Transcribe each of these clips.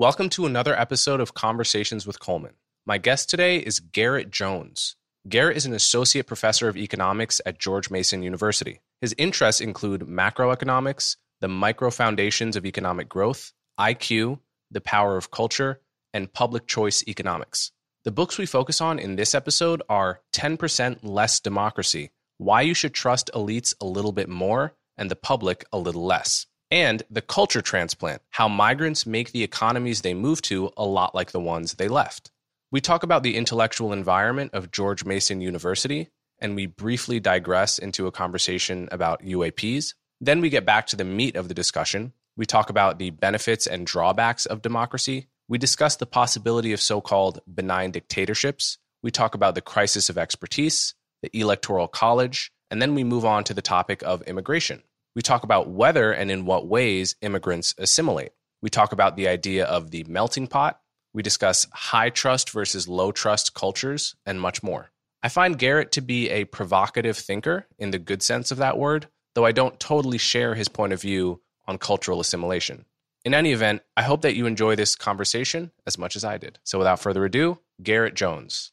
Welcome to another episode of Conversations with Coleman. My guest today is Garett Jones. Garett is an associate professor of economics at George Mason University. His interests include macroeconomics, the micro foundations of economic growth, IQ, the power of culture, and public choice economics. The books we focus on in this episode are 10% Less Democracy Why You Should Trust Elites a Little Bit More and the Public a Little Less and the culture transplant, how migrants make the economies they move to a lot like the ones they left. We talk about the intellectual environment of George Mason University, and we briefly digress into a conversation about UAPs. Then we get back to the meat of the discussion. We talk about the benefits and drawbacks of democracy. We discuss the possibility of so called benign dictatorships. We talk about the crisis of expertise, the electoral college, and then we move on to the topic of immigration. We talk about whether and in what ways immigrants assimilate. We talk about the idea of the melting pot. We discuss high trust versus low trust cultures and much more. I find Garett to be a provocative thinker in the good sense of that word, though I don't totally share his point of view on cultural assimilation. In any event, I hope that you enjoy this conversation as much as I did. So without further ado, Garett Jones.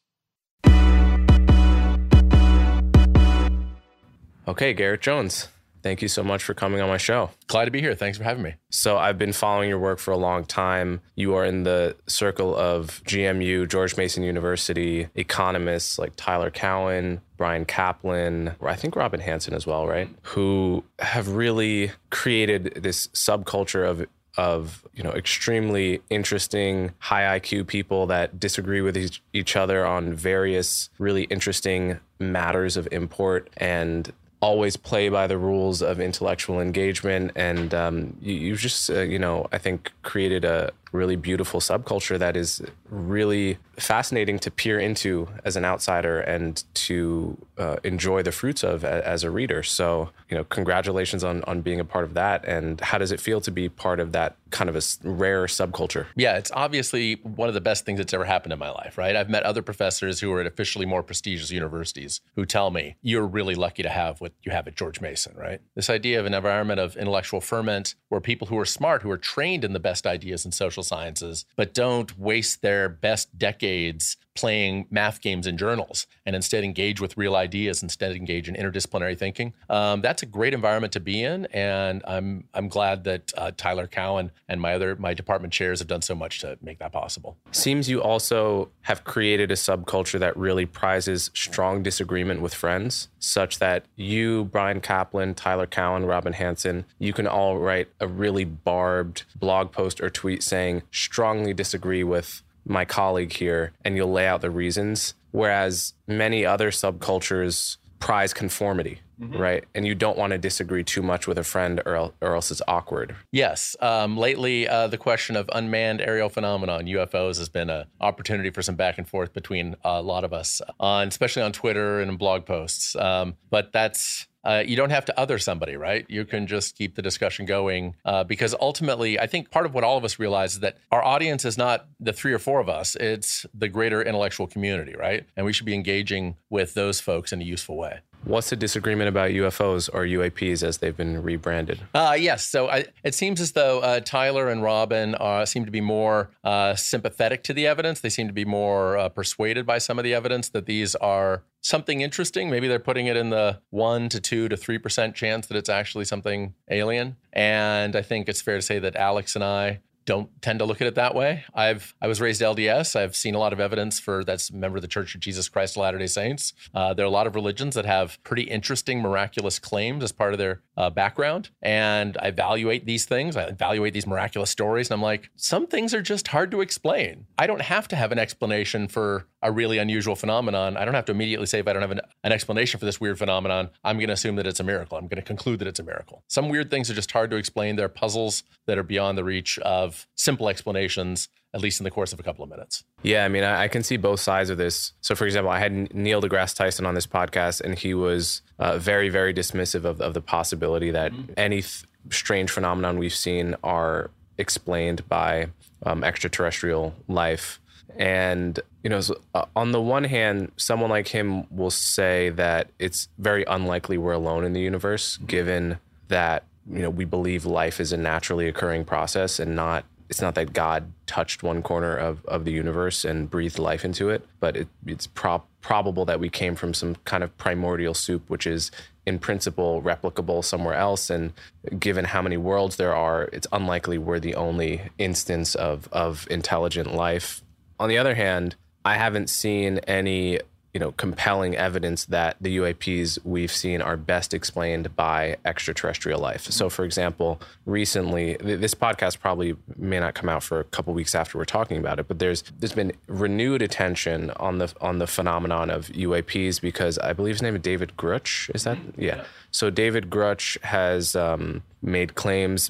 Okay, Garett Jones. Thank you so much for coming on my show. Glad to be here. Thanks for having me. So, I've been following your work for a long time. You are in the circle of GMU, George Mason University economists like Tyler Cowen, Bryan Caplan, I think Robin Hanson as well, right? Who have really created this subculture of of you know extremely interesting high IQ people that disagree with each, each other on various really interesting matters of import and always play by the rules of intellectual engagement. And um, you, just uh, you know i think created a really beautiful subculture that is really fascinating to peer into as an outsider and to uh, enjoy the fruits of as a reader. So, you know, congratulations on on being a part of that. And how does it feel to be part of that kind of a rare subculture? Yeah, it's obviously one of the best things that's ever happened in my life, right? I've met other professors who are at officially more prestigious universities who tell me you're really lucky to have what you have at George Mason, right? This idea of an environment of intellectual ferment where people who are smart, who are trained in the best ideas in social sciences, but don't waste their best decades playing math games in journals and instead engage with real ideas, instead engage in interdisciplinary thinking. Um, that's a great environment to be in, and I'm I'm glad that uh, Tyler Cowen and my other my department chairs have done so much to make that possible. Seems you also have created a subculture that really prizes strong disagreement with friends, such that you, Bryan Caplan, Tyler Cowen, Robin Hanson, you can all write a really barbed blog post or tweet saying strongly disagree with my colleague here and you'll lay out the reasons. Whereas many other subcultures prize conformity, mm-hmm. right? And you don't want to disagree too much with a friend or, or else it's awkward. Yes. Um, lately, uh, the question of unmanned aerial phenomenon, UFOs, has been an opportunity for some back and forth between a lot of us, on, especially on Twitter and blog posts. Um, but that's uh, you don't have to other somebody, right? You can just keep the discussion going uh, because ultimately, I think part of what all of us realize is that our audience is not the three or four of us; it's the greater intellectual community, right? And we should be engaging with those folks in a useful way. What's the disagreement about UFOs or UAPs as they've been rebranded? Uh, yes. So I, it seems as though uh, Tyler and Robin uh, seem to be more uh, sympathetic to the evidence. They seem to be more uh, persuaded by some of the evidence that these are something interesting. Maybe they're putting it in the one to two to three percent chance that it's actually something alien. And I think it's fair to say that Alex and I don't tend to look at it that way. I've I was raised LDS. I've seen a lot of evidence for that's member of the Church of Jesus Christ of Latter Day Saints. Uh, there are a lot of religions that have pretty interesting miraculous claims as part of their uh, background, and I evaluate these things. I evaluate these miraculous stories, and I'm like, some things are just hard to explain. I don't have to have an explanation for a really unusual phenomenon, I don't have to immediately say if I don't have an, an explanation for this weird phenomenon, I'm going to assume that it's a miracle. I'm going to conclude that it's a miracle. Some weird things are just hard to explain. They're puzzles that are beyond the reach of simple explanations at least in the course of a couple of minutes. Yeah, I mean, I, I, can see both sides of this. So, for example, I had Neil deGrasse Tyson on this podcast, and he was uh, very, very dismissive of, of the possibility that mm-hmm. any th- strange phenomenon we've seen are explained by um, extraterrestrial life. And, you know, so, uh, on the one hand, someone like him will say that it's very unlikely we're alone in the universe, given that, you know, we believe life is a naturally occurring process and not it's not that God touched one corner of, of the universe and breathed life into it, but it, it's pro- probable that we came from some kind of primordial soup, which is in principle replicable somewhere else. And given how many worlds there are, it's unlikely we're the only instance of, of intelligent life. On the other hand, I haven't seen any you know, compelling evidence that the UAPs we've seen are best explained by extraterrestrial life. So, for example, recently, this podcast probably may not come out for a couple weeks after we're talking about it, but there's there's been renewed attention on the on the phenomenon of UAPs because I believe his name is David Grusch. Is that yeah? So David Grusch has um, made claims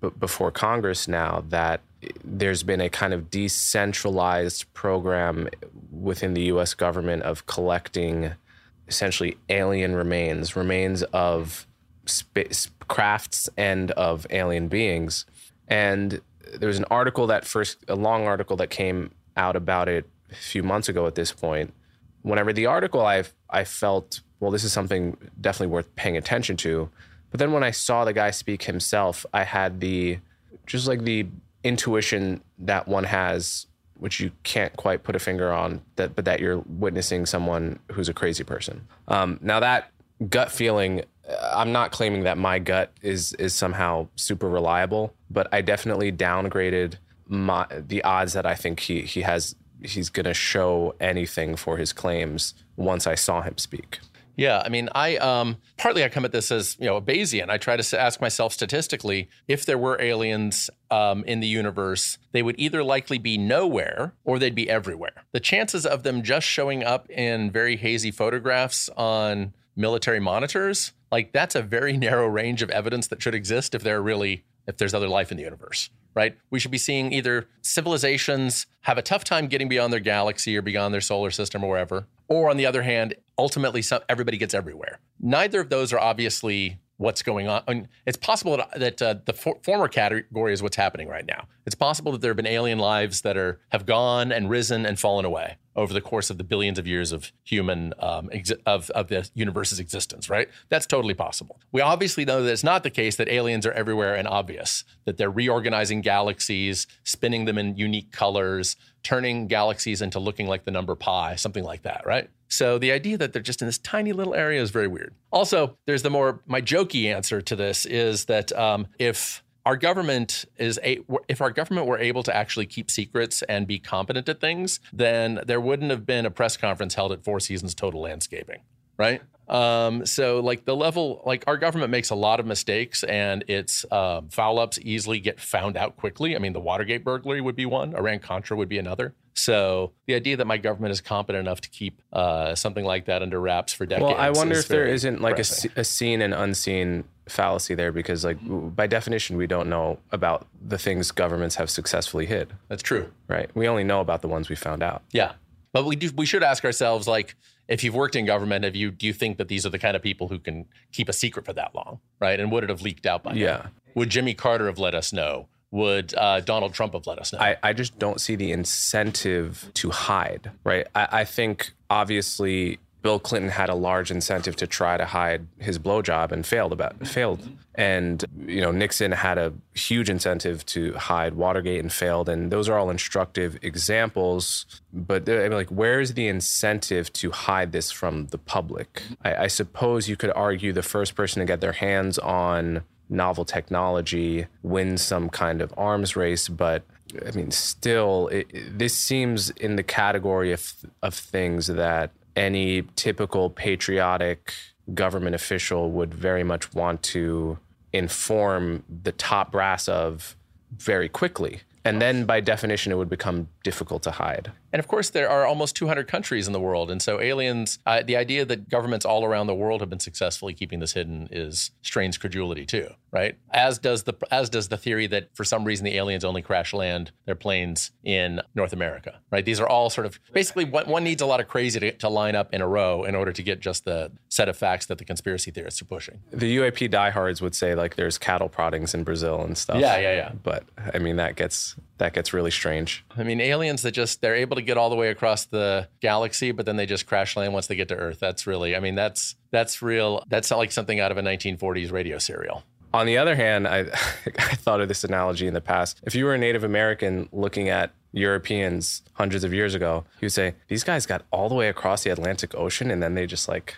b- before Congress now that there's been a kind of decentralized program within the US government of collecting essentially alien remains, remains of space, crafts and of alien beings. And there was an article that first, a long article that came out about it a few months ago at this point. When I read the article, I, I felt, well, this is something definitely worth paying attention to. But then when I saw the guy speak himself, I had the, just like the intuition that one has which you can't quite put a finger on that but that you're witnessing someone who's a crazy person. Um, now that gut feeling uh, i'm not claiming that my gut is is somehow super reliable but i definitely downgraded my the odds that i think he he has he's going to show anything for his claims once i saw him speak yeah, I mean, I um, partly I come at this as you know a Bayesian. I try to ask myself statistically if there were aliens um, in the universe, they would either likely be nowhere or they'd be everywhere. The chances of them just showing up in very hazy photographs on military monitors, like that's a very narrow range of evidence that should exist if they're really if there's other life in the universe right? We should be seeing either civilizations have a tough time getting beyond their galaxy or beyond their solar system or wherever, or on the other hand, ultimately some, everybody gets everywhere. Neither of those are obviously what's going on. I mean, it's possible that, that uh, the for, former category is what's happening right now. It's possible that there have been alien lives that are have gone and risen and fallen away over the course of the billions of years of human um, exi- of of the universe's existence. Right? That's totally possible. We obviously know that it's not the case that aliens are everywhere and obvious. That they're reorganizing galaxies, spinning them in unique colors, turning galaxies into looking like the number pi, something like that. Right? So the idea that they're just in this tiny little area is very weird. Also, there's the more my jokey answer to this is that um, if our government is a if our government were able to actually keep secrets and be competent at things, then there wouldn't have been a press conference held at Four Seasons Total Landscaping, right? Um, so like the level, like our government makes a lot of mistakes and its um, foul ups easily get found out quickly. I mean, the Watergate burglary would be one, Iran Contra would be another. So the idea that my government is competent enough to keep uh, something like that under wraps for decades. Well, I wonder if there isn't like a, a, seen and unseen fallacy there because, like, by definition, we don't know about the things governments have successfully hid. That's true, right? We only know about the ones we found out. Yeah, but we do. We should ask ourselves, like, if you've worked in government, have you do you think that these are the kind of people who can keep a secret for that long, right? And would it have leaked out by yeah. now? Would Jimmy Carter have let us know? would uh, Donald Trump have let us know? I, I just don't see the incentive to hide, right? I, I think obviously Bill Clinton had a large incentive to try to hide his blowjob and failed about mm-hmm. failed. And you know Nixon had a huge incentive to hide Watergate and failed. And those are all instructive examples. But uh, I mean, like, where's the incentive to hide this from the public? Mm-hmm. I, I suppose you could argue the first person to get their hands on novel technology wins some kind of arms race, but I mean, still, it, this seems in the category of of things that any typical patriotic government official would very much want to inform the top brass of very quickly. And then by definition, it would become difficult to hide. And of course, there are almost 200 countries in the world. And so, aliens, uh, the idea that governments all around the world have been successfully keeping this hidden is strains credulity too, right? As does the as does the theory that for some reason the aliens only crash land their planes in North America, right? These are all sort of basically one needs a lot of crazy to, to line up in a row in order to get just the set of facts that the conspiracy theorists are pushing. The UAP diehards would say like there's cattle proddings in Brazil and stuff. Yeah, yeah, yeah. But I mean that gets that gets really strange. I mean, aliens that just they're able to get all the way across the galaxy, but then they just crash land once they get to Earth. That's really, I mean, that's that's real. That's like something out of a 1940s radio serial. On the other hand, I, I thought of this analogy in the past. If you were a Native American looking at Europeans hundreds of years ago, you would say, these guys got all the way across the Atlantic Ocean and then they just like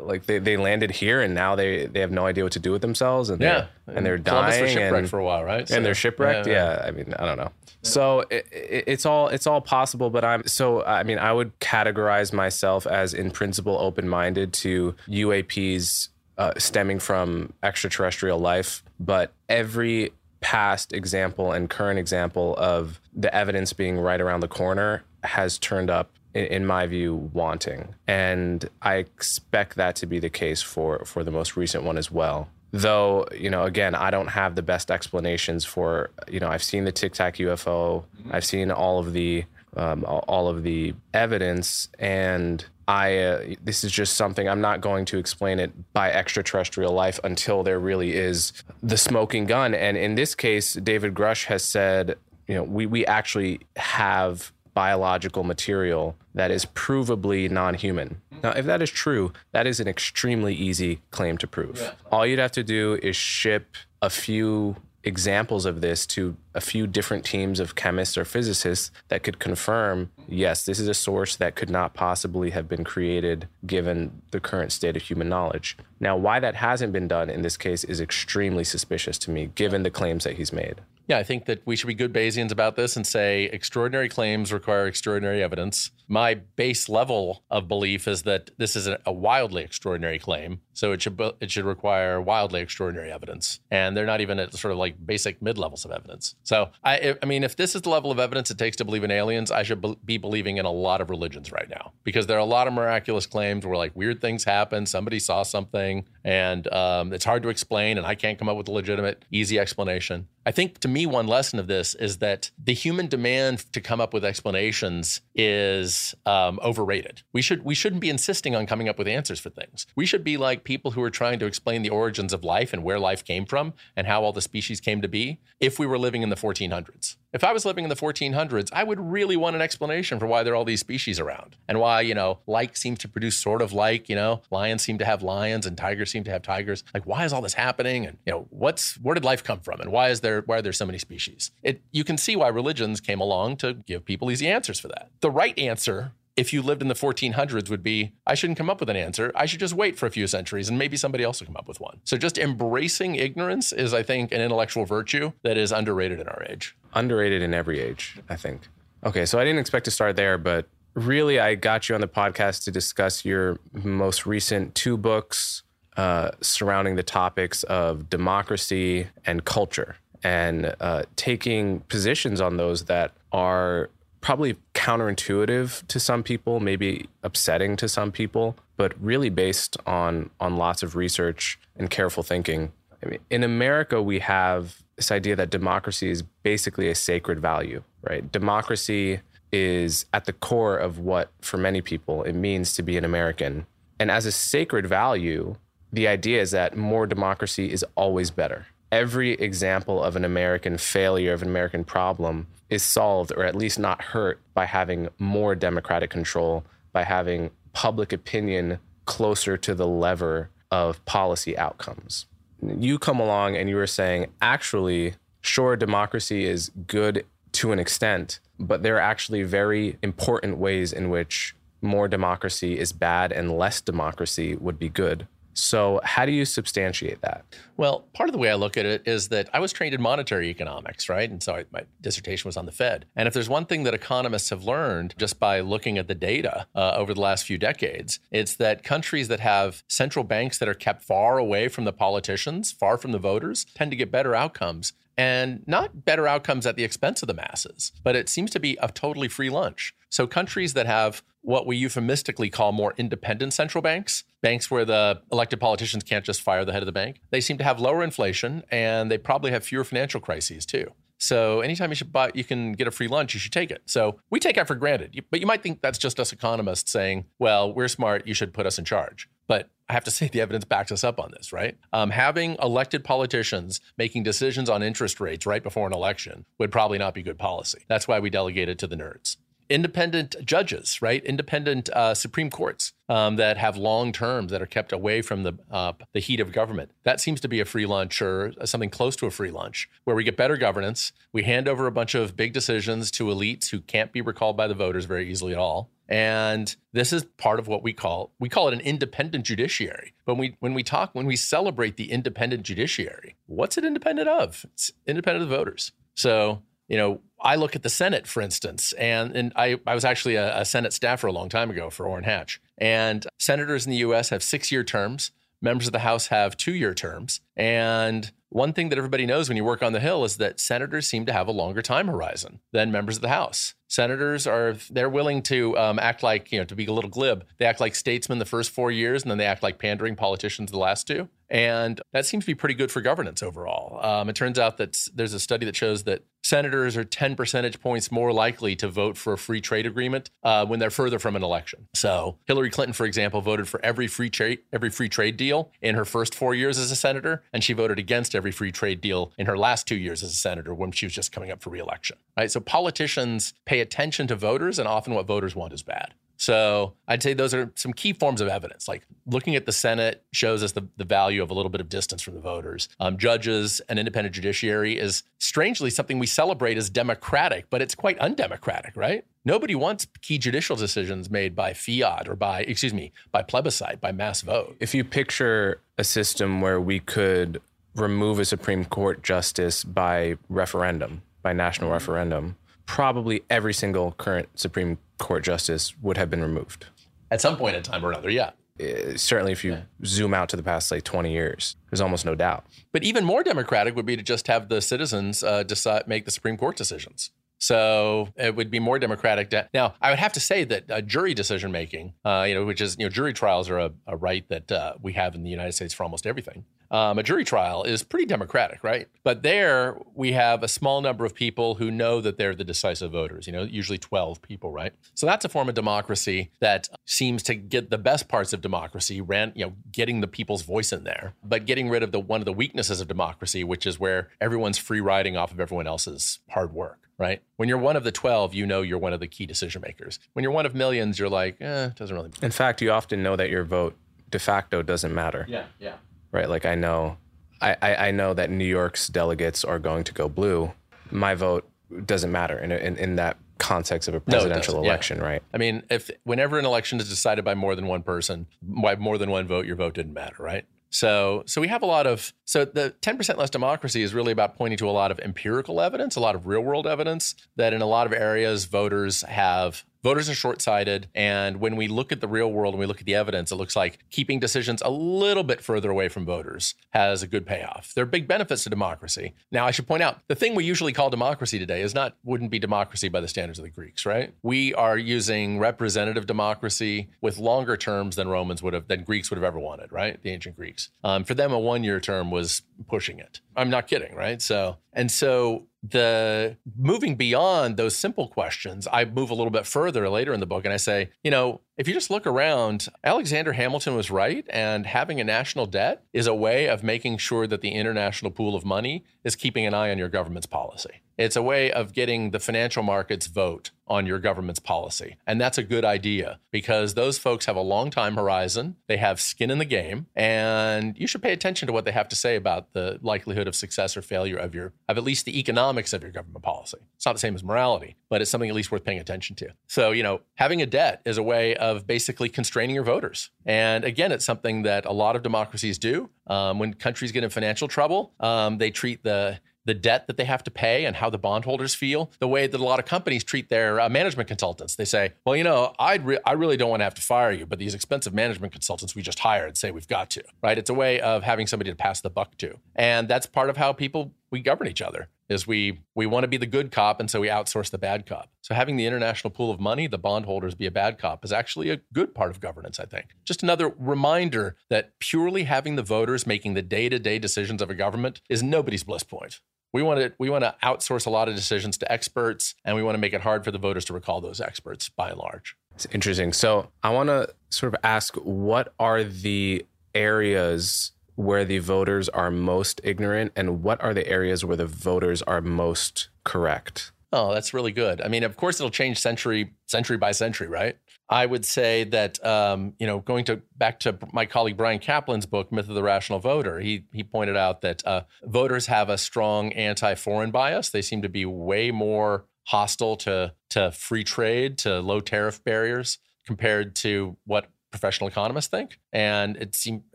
like they, they landed here and now they, they have no idea what to do with themselves and yeah. they're, and they're Columbus dying and, for a while right? and they're shipwrecked? yeah, yeah, I mean I don't know. So it, it, it's all it's all possible but I'm so I mean I would categorize myself as in principle open minded to UAPs uh, stemming from extraterrestrial life but every past example and current example of the evidence being right around the corner has turned up in, my view wanting. And i expect that to be the case for for the most recent one as well. Though you know again i don't have the best explanations for you know i've seen the tic tac ufo i've seen all of the um, all of the evidence and I uh, this is just something I'm not going to explain it by extraterrestrial life until there really is the smoking gun. And in this case, David Grusch has said, you know, we we actually have biological material that is provably non-human. Now, if that is true, that is an extremely easy claim to prove. Yeah. All you'd have to do is ship a few examples of this to a few different teams of chemists or physicists that could confirm yes, this is a source that could not possibly have been created given the current state of human knowledge. Now, why that hasn't been done in this case is extremely suspicious to me, given the claims that he's made. Yeah, I think that we should be good Bayesians about this and say extraordinary claims require extraordinary evidence. My base level of belief is that this is a wildly extraordinary claim, so it should it should require wildly extraordinary evidence, and they're not even at sort of like basic mid levels of evidence. So I, I mean, if this is the level of evidence it takes to believe in aliens, I should be believing in a lot of religions right now because there are a lot of miraculous claims where like weird things happen, somebody saw something, and um, it's hard to explain, and I can't come up with a legitimate, easy explanation. I think to me, one lesson of this is that the human demand to come up with explanations is um, overrated. We should we shouldn't be insisting on coming up with answers for things. We should be like people who are trying to explain the origins of life and where life came from and how all the species came to be. If we were living in the 1400s, if I was living in the 1400s, I would really want an explanation for why there are all these species around and why, you know, like seems to produce sort of like, you know, lions seem to have lions and tigers seem to have tigers. Like, why is all this happening? And, you know, what's, where did life come from? And why is there, why are there so many species? It, you can see why religions came along to give people easy answers for that. The right answer if you lived in the 1400s would be I shouldn't come up with an answer. I should just wait for a few centuries and maybe somebody else will come up with one. So just embracing ignorance is, I think, an intellectual virtue that is underrated in our age. Underrated in every age, I think. Okay, so I didn't expect to start there, but really I got you on the podcast to discuss your most recent two books uh, surrounding the topics of democracy and culture and uh, taking positions on those that are probably counterintuitive to some people, maybe upsetting to some people, but really based on on lots of research and careful thinking. I mean, in America, we have this idea that democracy is basically a sacred value, right? Democracy is at the core of what, for many people, it means to be an American. And as a sacred value, the idea is that more democracy is always better. Every example of an American failure, of an American problem, is solved or at least not hurt by having more democratic control, by having public opinion closer to the lever of policy outcomes. You come along and you were saying, actually, sure, democracy is good to an extent, but there are actually very important ways in which more democracy is bad and less democracy would be good. So, how do you substantiate that? Well, part of the way I look at it is that I was trained in monetary economics, right? And so I, my dissertation was on the Fed. And if there's one thing that economists have learned just by looking at the data uh, over the last few decades, it's that countries that have central banks that are kept far away from the politicians, far from the voters, tend to get better outcomes and not better outcomes at the expense of the masses, but it seems to be a totally free lunch. So countries that have what we euphemistically call more independent central banks, banks where the elected politicians can't just fire the head of the bank, they seem to have lower inflation and they probably have fewer financial crises too. So anytime you should buy, you can get a free lunch, you should take it. So we take that for granted. But you might think that's just us economists saying, "Well, we're smart. You should put us in charge." But I have to say the evidence backs us up on this, right? Um, having elected politicians making decisions on interest rates right before an election would probably not be good policy. That's why we delegate it to the nerds independent judges, right? Independent uh, Supreme Courts um, that have long terms that are kept away from the uh, the heat of government. That seems to be a free lunch or something close to a free lunch, where we get better governance. We hand over a bunch of big decisions to elites who can't be recalled by the voters very easily at all. And this is part of what we call we call it an independent judiciary. But when we when we talk when we celebrate the independent judiciary, what's it independent of? It's independent of the voters. So you know, I look at the Senate, for instance, and, and I, I was actually a, a Senate staffer a long time ago for Orrin Hatch. And senators in the US have six year terms, members of the House have two year terms. And one thing that everybody knows when you work on the Hill is that senators seem to have a longer time horizon than members of the House. Senators are they're willing to um, act like you know to be a little glib. They act like statesmen the first four years, and then they act like pandering politicians the last two. And that seems to be pretty good for governance overall. Um, it turns out that there's a study that shows that senators are 10 percentage points more likely to vote for a free trade agreement uh, when they're further from an election. So Hillary Clinton, for example, voted for every free trade every free trade deal in her first four years as a senator, and she voted against every free trade deal in her last two years as a senator when she was just coming up for reelection. Right. So politicians pay attention to voters, and often what voters want is bad. So I'd say those are some key forms of evidence. Like looking at the Senate shows us the, the value of a little bit of distance from the voters. Um, judges, and independent judiciary is strangely something we celebrate as democratic, but it's quite undemocratic, right? Nobody wants key judicial decisions made by fiat or by, excuse me, by plebiscite, by mass vote. If you picture a system where we could remove a Supreme Court justice by referendum, by national referendum, probably every single current Supreme Court justice would have been removed. At some point in time or another, yeah. Uh, certainly, if you yeah. zoom out to the past like 20 years, there's almost no doubt. But even more democratic would be to just have the citizens uh, decide, make the Supreme Court decisions. So it would be more democratic. To, now, I would have to say that uh, jury decision making, uh, you know, which is you know, jury trials are a, a right that uh, we have in the United States for almost everything um, a jury trial is pretty democratic, right? But there we have a small number of people who know that they're the decisive voters, you know, usually 12 people, right? So that's a form of democracy that seems to get the best parts of democracy, ran, you know, getting the people's voice in there, but getting rid of the one of the weaknesses of democracy, which is where everyone's free riding off of everyone else's hard work right? When you're one of the 12, you know you're one of the key decision makers. When you're one of millions, you're like, eh, it doesn't really matter. In fact, you often know that your vote de facto doesn't matter. Yeah, yeah right? Like I know, I, I, I know that New York's delegates are going to go blue. My vote doesn't matter in, in, in that context of a presidential no, election, yeah. right? I mean, if whenever an election is decided by more than one person, by more than one vote, your vote didn't matter, right? So, so we have a lot of so the 10% less democracy is really about pointing to a lot of empirical evidence, a lot of real world evidence that in a lot of areas voters have voters are short sighted. And when we look at the real world and we look at the evidence, it looks like keeping decisions a little bit further away from voters has a good payoff. There are big benefits to democracy. Now, I should point out the thing we usually call democracy today is not, wouldn't be democracy by the standards of the Greeks, right? We are using representative democracy with longer terms than Romans would have, than Greeks would have ever wanted, right? The ancient Greeks. Um, for them, a one year term was pushing it. I'm not kidding, right? So, and so the moving beyond those simple questions, I move a little bit further later in the book and I say, you know, if you just look around, Alexander Hamilton was right, and having a national debt is a way of making sure that the international pool of money is keeping an eye on your government's policy. It's a way of getting the financial markets vote on your government's policy. And that's a good idea because those folks have a long time horizon. They have skin in the game and you should pay attention to what they have to say about the likelihood of success or failure of your of at least the economics of your government policy. It's not the same as morality, but it's something at least worth paying attention to. So, you know, having a debt is a way of basically constraining your voters. And again, it's something that a lot of democracies do. Um, when countries get in financial trouble, um, they treat the the debt that they have to pay and how the bondholders feel, the way that a lot of companies treat their uh, management consultants. They say, well, you know, I'd re- I really don't want to have to fire you, but these expensive management consultants we just hired say we've got to, right? It's a way of having somebody to pass the buck to. And that's part of how people we govern each other. Is we we want to be the good cop, and so we outsource the bad cop. So having the international pool of money, the bondholders be a bad cop, is actually a good part of governance. I think. Just another reminder that purely having the voters making the day to day decisions of a government is nobody's bliss point. We want to we want to outsource a lot of decisions to experts, and we want to make it hard for the voters to recall those experts by and large. It's interesting. So I want to sort of ask, what are the areas where the voters are most ignorant and what are the areas where the voters are most correct? Oh, that's really good. I mean, of course, it'll change century century by century, right? I would say that um, you know, going to back to my colleague Bryan Caplan's book, Myth of the Rational Voter, he he pointed out that uh, voters have a strong anti-foreign bias. They seem to be way more hostile to to free trade, to low tariff barriers compared to what professional economists think. And it seemed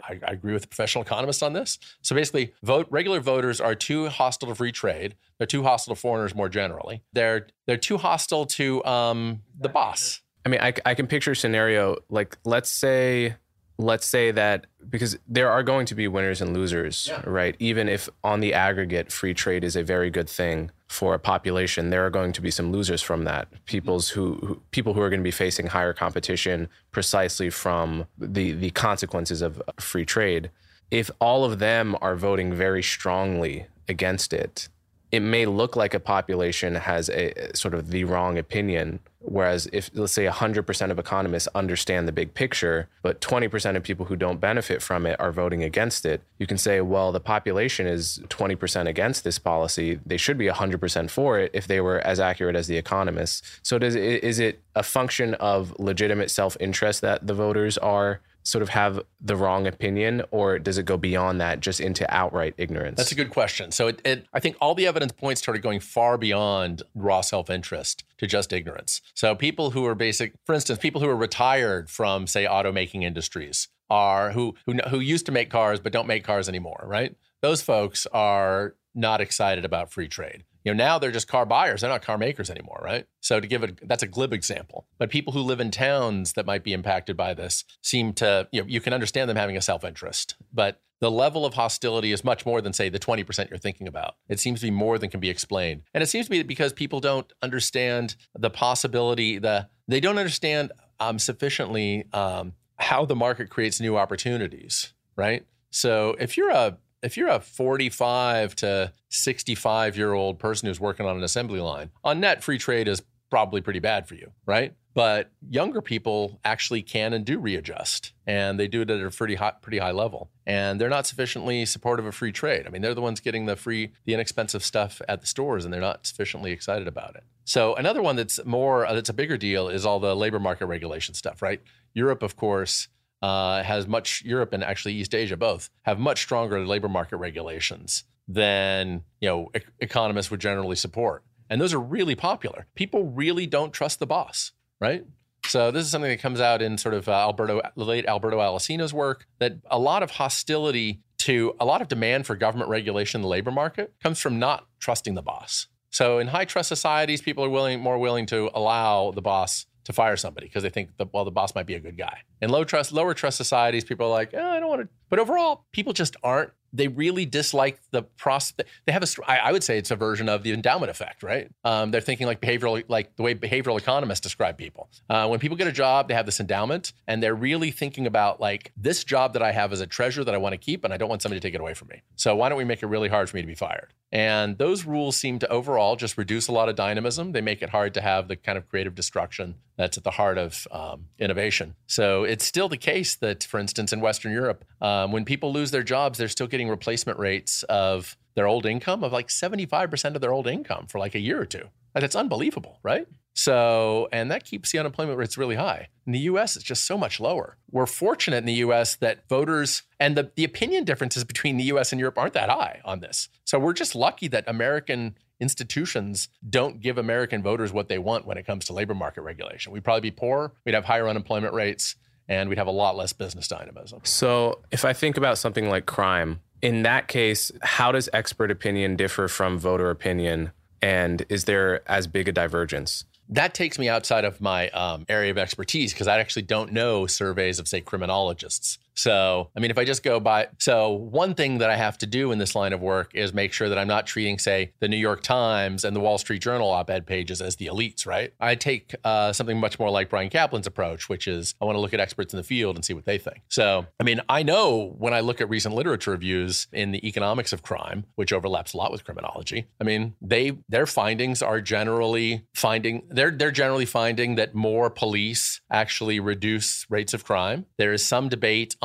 I, I, agree with the professional economists on this. So basically, vote regular voters are too hostile to free trade. They're too hostile to foreigners more generally. They're they're too hostile to um, the boss. I mean, I, I can picture a scenario like let's say let's say that because there are going to be winners and losers, yeah. right? Even if on the aggregate, free trade is a very good thing for a population, there are going to be some losers from that. People's who, who people who are going to be facing higher competition precisely from the the consequences of free trade. If all of them are voting very strongly against it, it may look like a population has a sort of the wrong opinion. Whereas if let's say 100% of economists understand the big picture, but 20% of people who don't benefit from it are voting against it, you can say, well, the population is 20% against this policy. They should be 100% for it if they were as accurate as the economists. So does is it a function of legitimate self-interest that the voters are sort of have the wrong opinion or does it go beyond that just into outright ignorance? That's a good question. So it, it, i think all the evidence points started going far beyond raw self-interest to just ignorance. So people who are basic for instance people who are retired from say automaking industries are who who who used to make cars but don't make cars anymore right? Those folks are not excited about free trade you know, now they're just car buyers. They're not car makers anymore, right? So to give it, that's a glib example. But people who live in towns that might be impacted by this seem to, you know, you can understand them having a self-interest. But the level of hostility is much more than, say, the 20% you're thinking about. It seems to be more than can be explained. And it seems to be because people don't understand the possibility, the they don't understand um, sufficiently um, how the market creates new opportunities, right? So if you're a if you're a 45 to 65 year old person who's working on an assembly line, on net, free trade is probably pretty bad for you, right? But younger people actually can and do readjust, and they do it at a pretty high, pretty high level. And they're not sufficiently supportive of free trade. I mean, they're the ones getting the free, the inexpensive stuff at the stores, and they're not sufficiently excited about it. So another one that's more, that's a bigger deal is all the labor market regulation stuff, right? Europe, of course, uh, has much Europe and actually East Asia both have much stronger labor market regulations than you know e- economists would generally support, and those are really popular. People really don't trust the boss, right? So this is something that comes out in sort of uh, Alberto, late Alberto Alesina's work that a lot of hostility to a lot of demand for government regulation in the labor market comes from not trusting the boss. So in high trust societies, people are willing more willing to allow the boss to fire somebody because they think that well the boss might be a good guy. In low trust, lower trust societies, people are like, oh, I don't want to. But overall, people just aren't they really dislike the process. They have a, I would say it's a version of the endowment effect, right? Um, they're thinking like behavioral, like the way behavioral economists describe people. Uh, when people get a job, they have this endowment, and they're really thinking about like this job that I have is a treasure that I want to keep, and I don't want somebody to take it away from me. So why don't we make it really hard for me to be fired? And those rules seem to overall just reduce a lot of dynamism. They make it hard to have the kind of creative destruction that's at the heart of um, innovation. So it's still the case that, for instance, in Western Europe, um, when people lose their jobs, they're still getting replacement rates of their old income of like 75% of their old income for like a year or two. That's unbelievable, right? So, and that keeps the unemployment rates really high. In the US, it's just so much lower. We're fortunate in the US that voters and the, the opinion differences between the US and Europe aren't that high on this. So, we're just lucky that American institutions don't give American voters what they want when it comes to labor market regulation. We'd probably be poor, we'd have higher unemployment rates, and we'd have a lot less business dynamism. So, if I think about something like crime, in that case, how does expert opinion differ from voter opinion? And is there as big a divergence? that takes me outside of my um, area of expertise because I actually don't know surveys of, say, criminologists. So, I mean, if I just go by, so one thing that I have to do in this line of work is make sure that I'm not treating, say, the New York Times and the Wall Street Journal op ed pages as the elites, right? I take uh, something much more like Bryan Caplan's approach, which is I want to look at experts in the field and see what they think. So, I mean, I know when I look at recent literature reviews in the economics of crime, which overlaps a lot with criminology, I mean, they their findings are generally finding they're they're generally finding that more police actually reduce rates of crime. There is some debate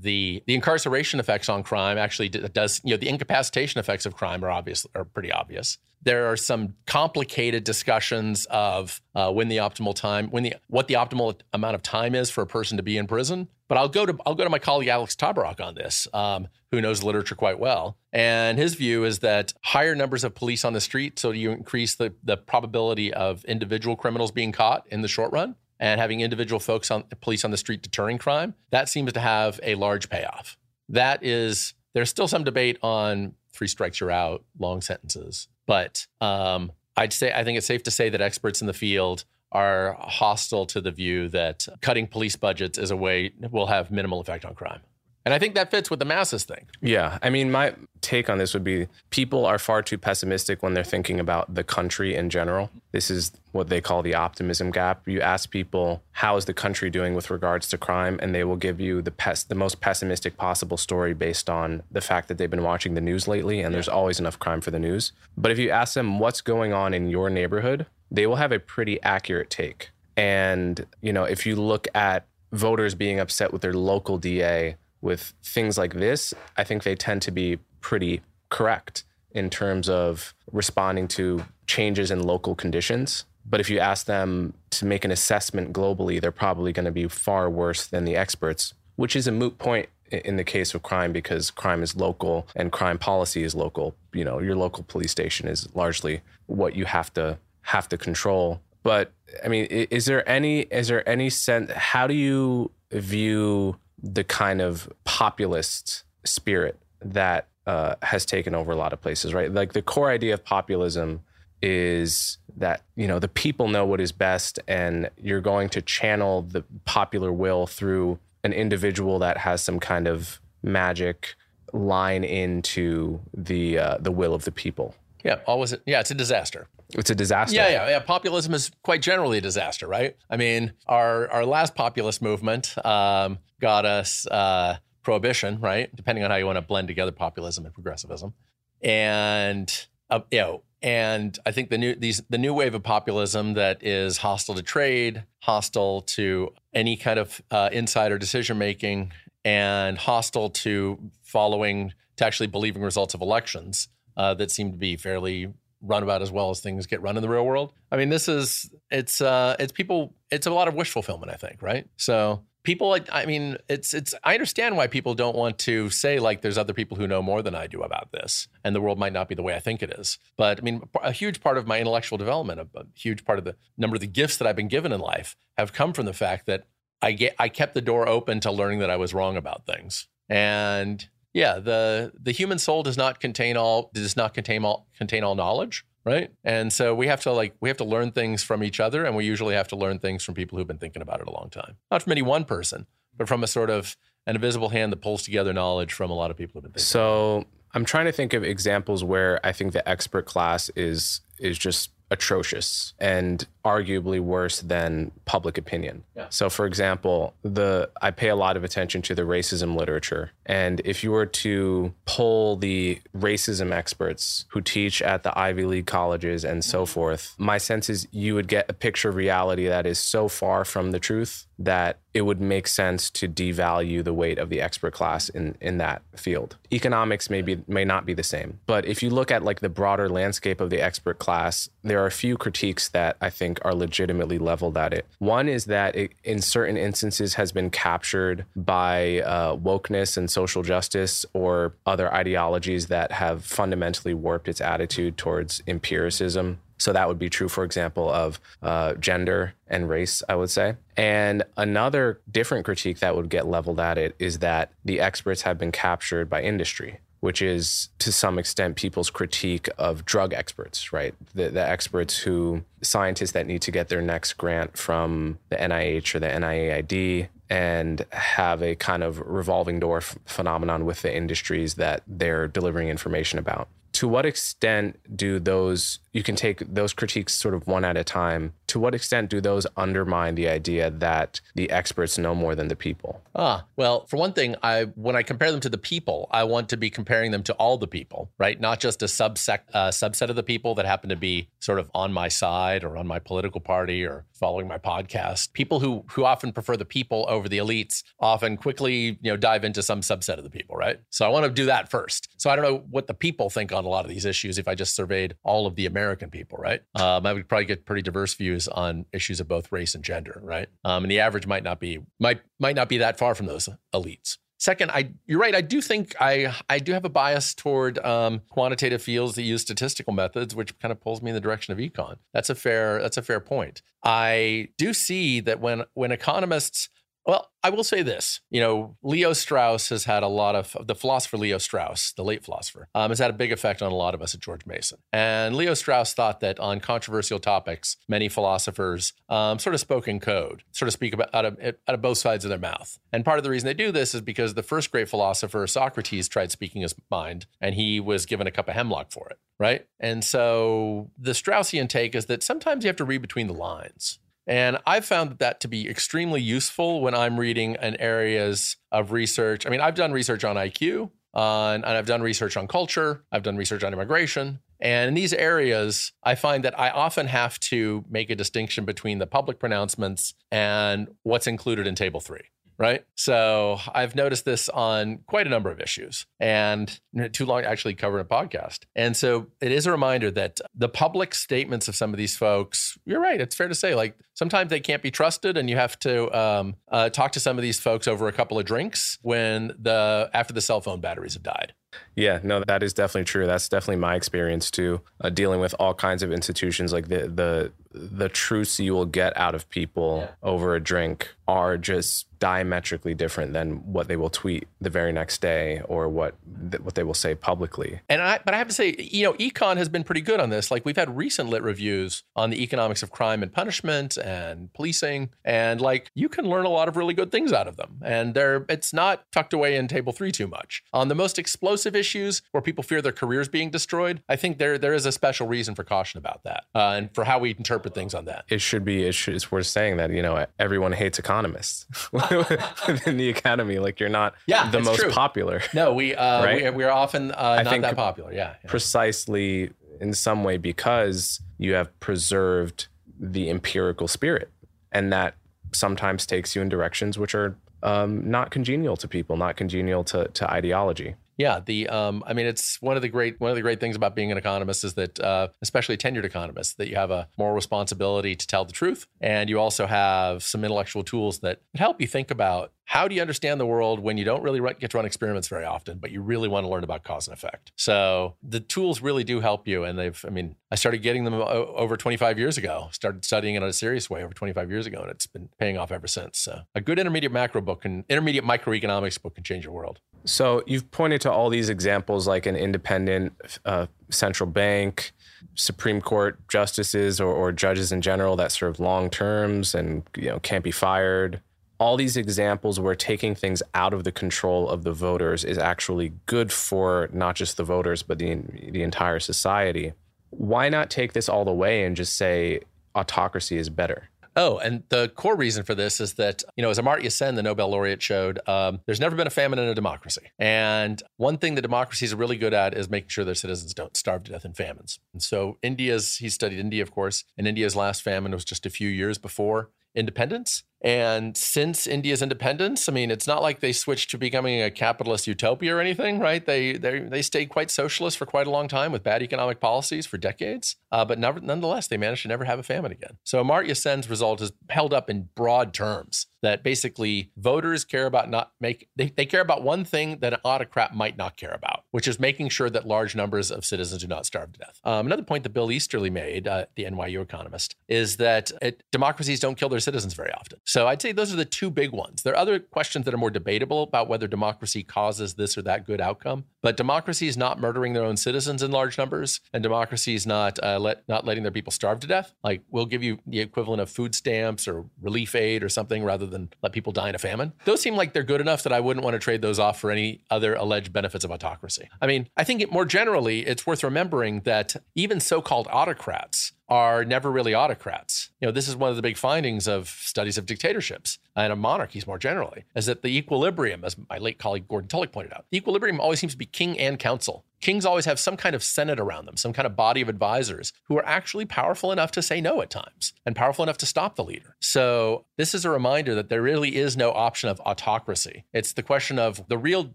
the the incarceration effects on crime actually does you know the incapacitation effects of crime are obvious are pretty obvious. There are some complicated discussions of uh, when the optimal time, when the what the optimal amount of time is for a person to be in prison. But I'll go to I'll go to my colleague Alex Tabarrok on this, um, who knows literature quite well, and his view is that higher numbers of police on the street, so you increase the the probability of individual criminals being caught in the short run, and having individual folks on police on the street deterring crime, that seems to have a large payoff. That is, there's still some debate on three strikes you're out, long sentences. But um, I'd say I think it's safe to say that experts in the field are hostile to the view that cutting police budgets is a way will have minimal effect on crime. And I think that fits with the masses thing. Yeah. I mean, my take on this would be people are far too pessimistic when they're thinking about the country in general. This is what they call the optimism gap. You ask people, how is the country doing with regards to crime? And they will give you the pes- the most pessimistic possible story based on the fact that they've been watching the news lately and yeah. there's always enough crime for the news. But if you ask them what's going on in your neighborhood, they will have a pretty accurate take. And, you know, if you look at voters being upset with their local DA, with things like this, I think they tend to be pretty correct in terms of responding to changes in local conditions. But if you ask them to make an assessment globally, they're probably going to be far worse than the experts, which is a moot point in the case of crime because crime is local and crime policy is local. You know, your local police station is largely what you have to have to control. But I mean, is there any is there any sense how do you view the kind of populist spirit that uh, has taken over a lot of places, right? Like the core idea of populism is that you know the people know what is best, and you're going to channel the popular will through an individual that has some kind of magic line into the uh, the will of the people. Yeah, always. Yeah, it's a disaster. It's a disaster. Yeah, yeah, yeah. Populism is quite generally a disaster, right? I mean, our our last populist movement um, got us uh, prohibition, right? Depending on how you want to blend together populism and progressivism, and uh, you know, and I think the new these the new wave of populism that is hostile to trade, hostile to any kind of uh, insider decision making, and hostile to following to actually believing results of elections uh, that seem to be fairly run about as well as things get run in the real world. I mean, this is it's uh it's people it's a lot of wish fulfillment, I think, right? So people like I mean, it's it's I understand why people don't want to say like there's other people who know more than I do about this and the world might not be the way I think it is. But I mean, a huge part of my intellectual development, a, a huge part of the number of the gifts that I've been given in life have come from the fact that I get I kept the door open to learning that I was wrong about things. And yeah, the the human soul does not contain all does not contain all contain all knowledge, right? And so we have to like we have to learn things from each other, and we usually have to learn things from people who've been thinking about it a long time. Not from any one person, but from a sort of an invisible hand that pulls together knowledge from a lot of people who've been thinking. So I'm trying to think of examples where I think the expert class is is just atrocious and arguably worse than public opinion. Yeah. So for example, the I pay a lot of attention to the racism literature and if you were to poll the racism experts who teach at the Ivy League colleges and so forth, my sense is you would get a picture of reality that is so far from the truth that it would make sense to devalue the weight of the expert class in, in that field. Economics may be may not be the same, but if you look at like the broader landscape of the expert class, there are a few critiques that I think are legitimately leveled at it. One is that it, in certain instances has been captured by uh, wokeness and social justice or other ideologies that have fundamentally warped its attitude towards empiricism so that would be true, for example, of uh, gender and race, I would say. And another different critique that would get leveled at it is that the experts have been captured by industry. which is to some extent people's critique of drug experts, right? The, the experts who, scientists that need to get their next grant from the NIH or the NIAID and have a kind of revolving door f- phenomenon with the industries that they're delivering information about to what extent do those you can take those critiques sort of one at a time to what extent do those undermine the idea that the experts know more than the people? Ah well for one thing i when i compare them to the people i want to be comparing them to all the people right? Not just a subset subset of the people that happen to be sort of on my side or on my political party or following my podcast. People who who often prefer the people over the elites often quickly you know dive into some subset of the people right? So i want to do that first. So i don't know what the people think on lot of these issues if i just surveyed all of the American people, right? Um, I would probably get pretty diverse views on issues of both race and gender, right? Um, and the average might not be might might not be that far from those elites. Second, I you're right. I do think I I do have a bias toward um, quantitative fields that use statistical methods, which kind of pulls me in the direction of econ. That's a fair that's a fair point. I do see that when when economists well, I will say this. You know, Leo Strauss has had a lot of the philosopher Leo Strauss, the late philosopher, um, has had a big effect on a lot of us at George Mason. And Leo Strauss thought that on controversial topics, many philosophers um, sort of spoke in code, sort of speak about out of, out of both sides of their mouth. And part of the reason they do this is because the first great philosopher, Socrates, tried speaking his mind, and he was given a cup of hemlock for it, right? And so the Straussian take is that sometimes you have to read between the lines. And I've found that to be extremely useful when I'm reading in areas of research. I mean, I've done research on IQ, on, and I've done research on culture, I've done research on immigration. And in these areas, I find that I often have to make a distinction between the public pronouncements and what's included in Table 3 right? So I've noticed this on quite a number of issues and too long actually covering a podcast. And so it is a reminder that the public statements of some of these folks, you're right, it's fair to say, like sometimes they can't be trusted and you have to um, uh, talk to some of these folks over a couple of drinks when the after the cell phone batteries have died. Yeah, no, that is definitely true. That's definitely my experience too, uh, dealing with all kinds of institutions. Like the the the truths you will get out of people yeah. over a drink are just diametrically different than what they will tweet the very next day or what what they will say publicly. And I, but I have to say, you know, econ has been pretty good on this. Like we've had recent lit reviews on the economics of crime and punishment and policing, and like you can learn a lot of really good things out of them. And they're it's not tucked away in table three too much. On the most explosive issues where people fear their careers being destroyed, I think there there is a special reason for caution about that uh, and for how we interpret things on that. It should be. It should, it's worth saying that you know everyone hates economists within the academy. Like you're not yeah, the most true. popular. No, we uh, right? we, are often uh, not that popular. Yeah, yeah, precisely in some way because you have preserved the empirical spirit, and that sometimes takes you in directions which are um, not congenial to people, not congenial to, to ideology. Yeah, the um, I mean, it's one of the great one of the great things about being an economist is that, uh, especially tenured economists, that you have a moral responsibility to tell the truth, and you also have some intellectual tools that help you think about how do you understand the world when you don't really get to run experiments very often, but you really want to learn about cause and effect. So the tools really do help you, and they've. I mean, I started getting them over 25 years ago. Started studying it in a serious way over 25 years ago, and it's been paying off ever since. So a good intermediate macro book and intermediate microeconomics book can change your world. So you've pointed to all these examples, like an independent uh, central bank. Supreme Court justices or, or, judges in general that serve long terms and you know can't be fired all these examples where taking things out of the control of the voters is actually good for not just the voters but the the entire society. Why not take this all the way and just say autocracy is better? Oh, and the core reason for this is that, you know, as Amartya Sen, the Nobel laureate, showed, um, there's never been a famine in a democracy. And one thing that democracies are really good at is making sure their citizens don't starve to death in famines. And so India's, he studied India, of course, and India's last famine was just a few years before independence. And since India's independence, I mean, it's not like they switched to becoming a capitalist utopia or anything, right? They they they stayed quite socialist for quite a long time with bad economic policies for decades. Uh, but never, nonetheless, they managed to never have a famine again. So Amartya Sen's result is held up in broad terms that basically voters care about not make they, they care about one thing that an autocrat might not care about, which is making sure that large numbers of citizens do not starve to death. Um, another point that Bill Easterly made, uh, the NYU economist, is that it, democracies don't kill their citizens very often. So I'd say those are the two big ones. There are other questions that are more debatable about whether democracy causes this or that good outcome, but democracy is not murdering their own citizens in large numbers, and democracy is not uh, let not letting their people starve to death. Like we'll give you the equivalent of food stamps or relief aid or something rather than let people die in a famine. Those seem like they're good enough that I wouldn't want to trade those off for any other alleged benefits of autocracy. I mean, I think it, more generally, it's worth remembering that even so-called autocrats are never really autocrats. You know, this is one of the big findings of studies of dictatorships and of monarchies more generally, is that the equilibrium, as my late colleague Gordon Tullock pointed out, the equilibrium always seems to be king and council. Kings always have some kind of senate around them, some kind of body of advisors who are actually powerful enough to say no at times and powerful enough to stop the leader. So, this is a reminder that there really is no option of autocracy. It's the question of the real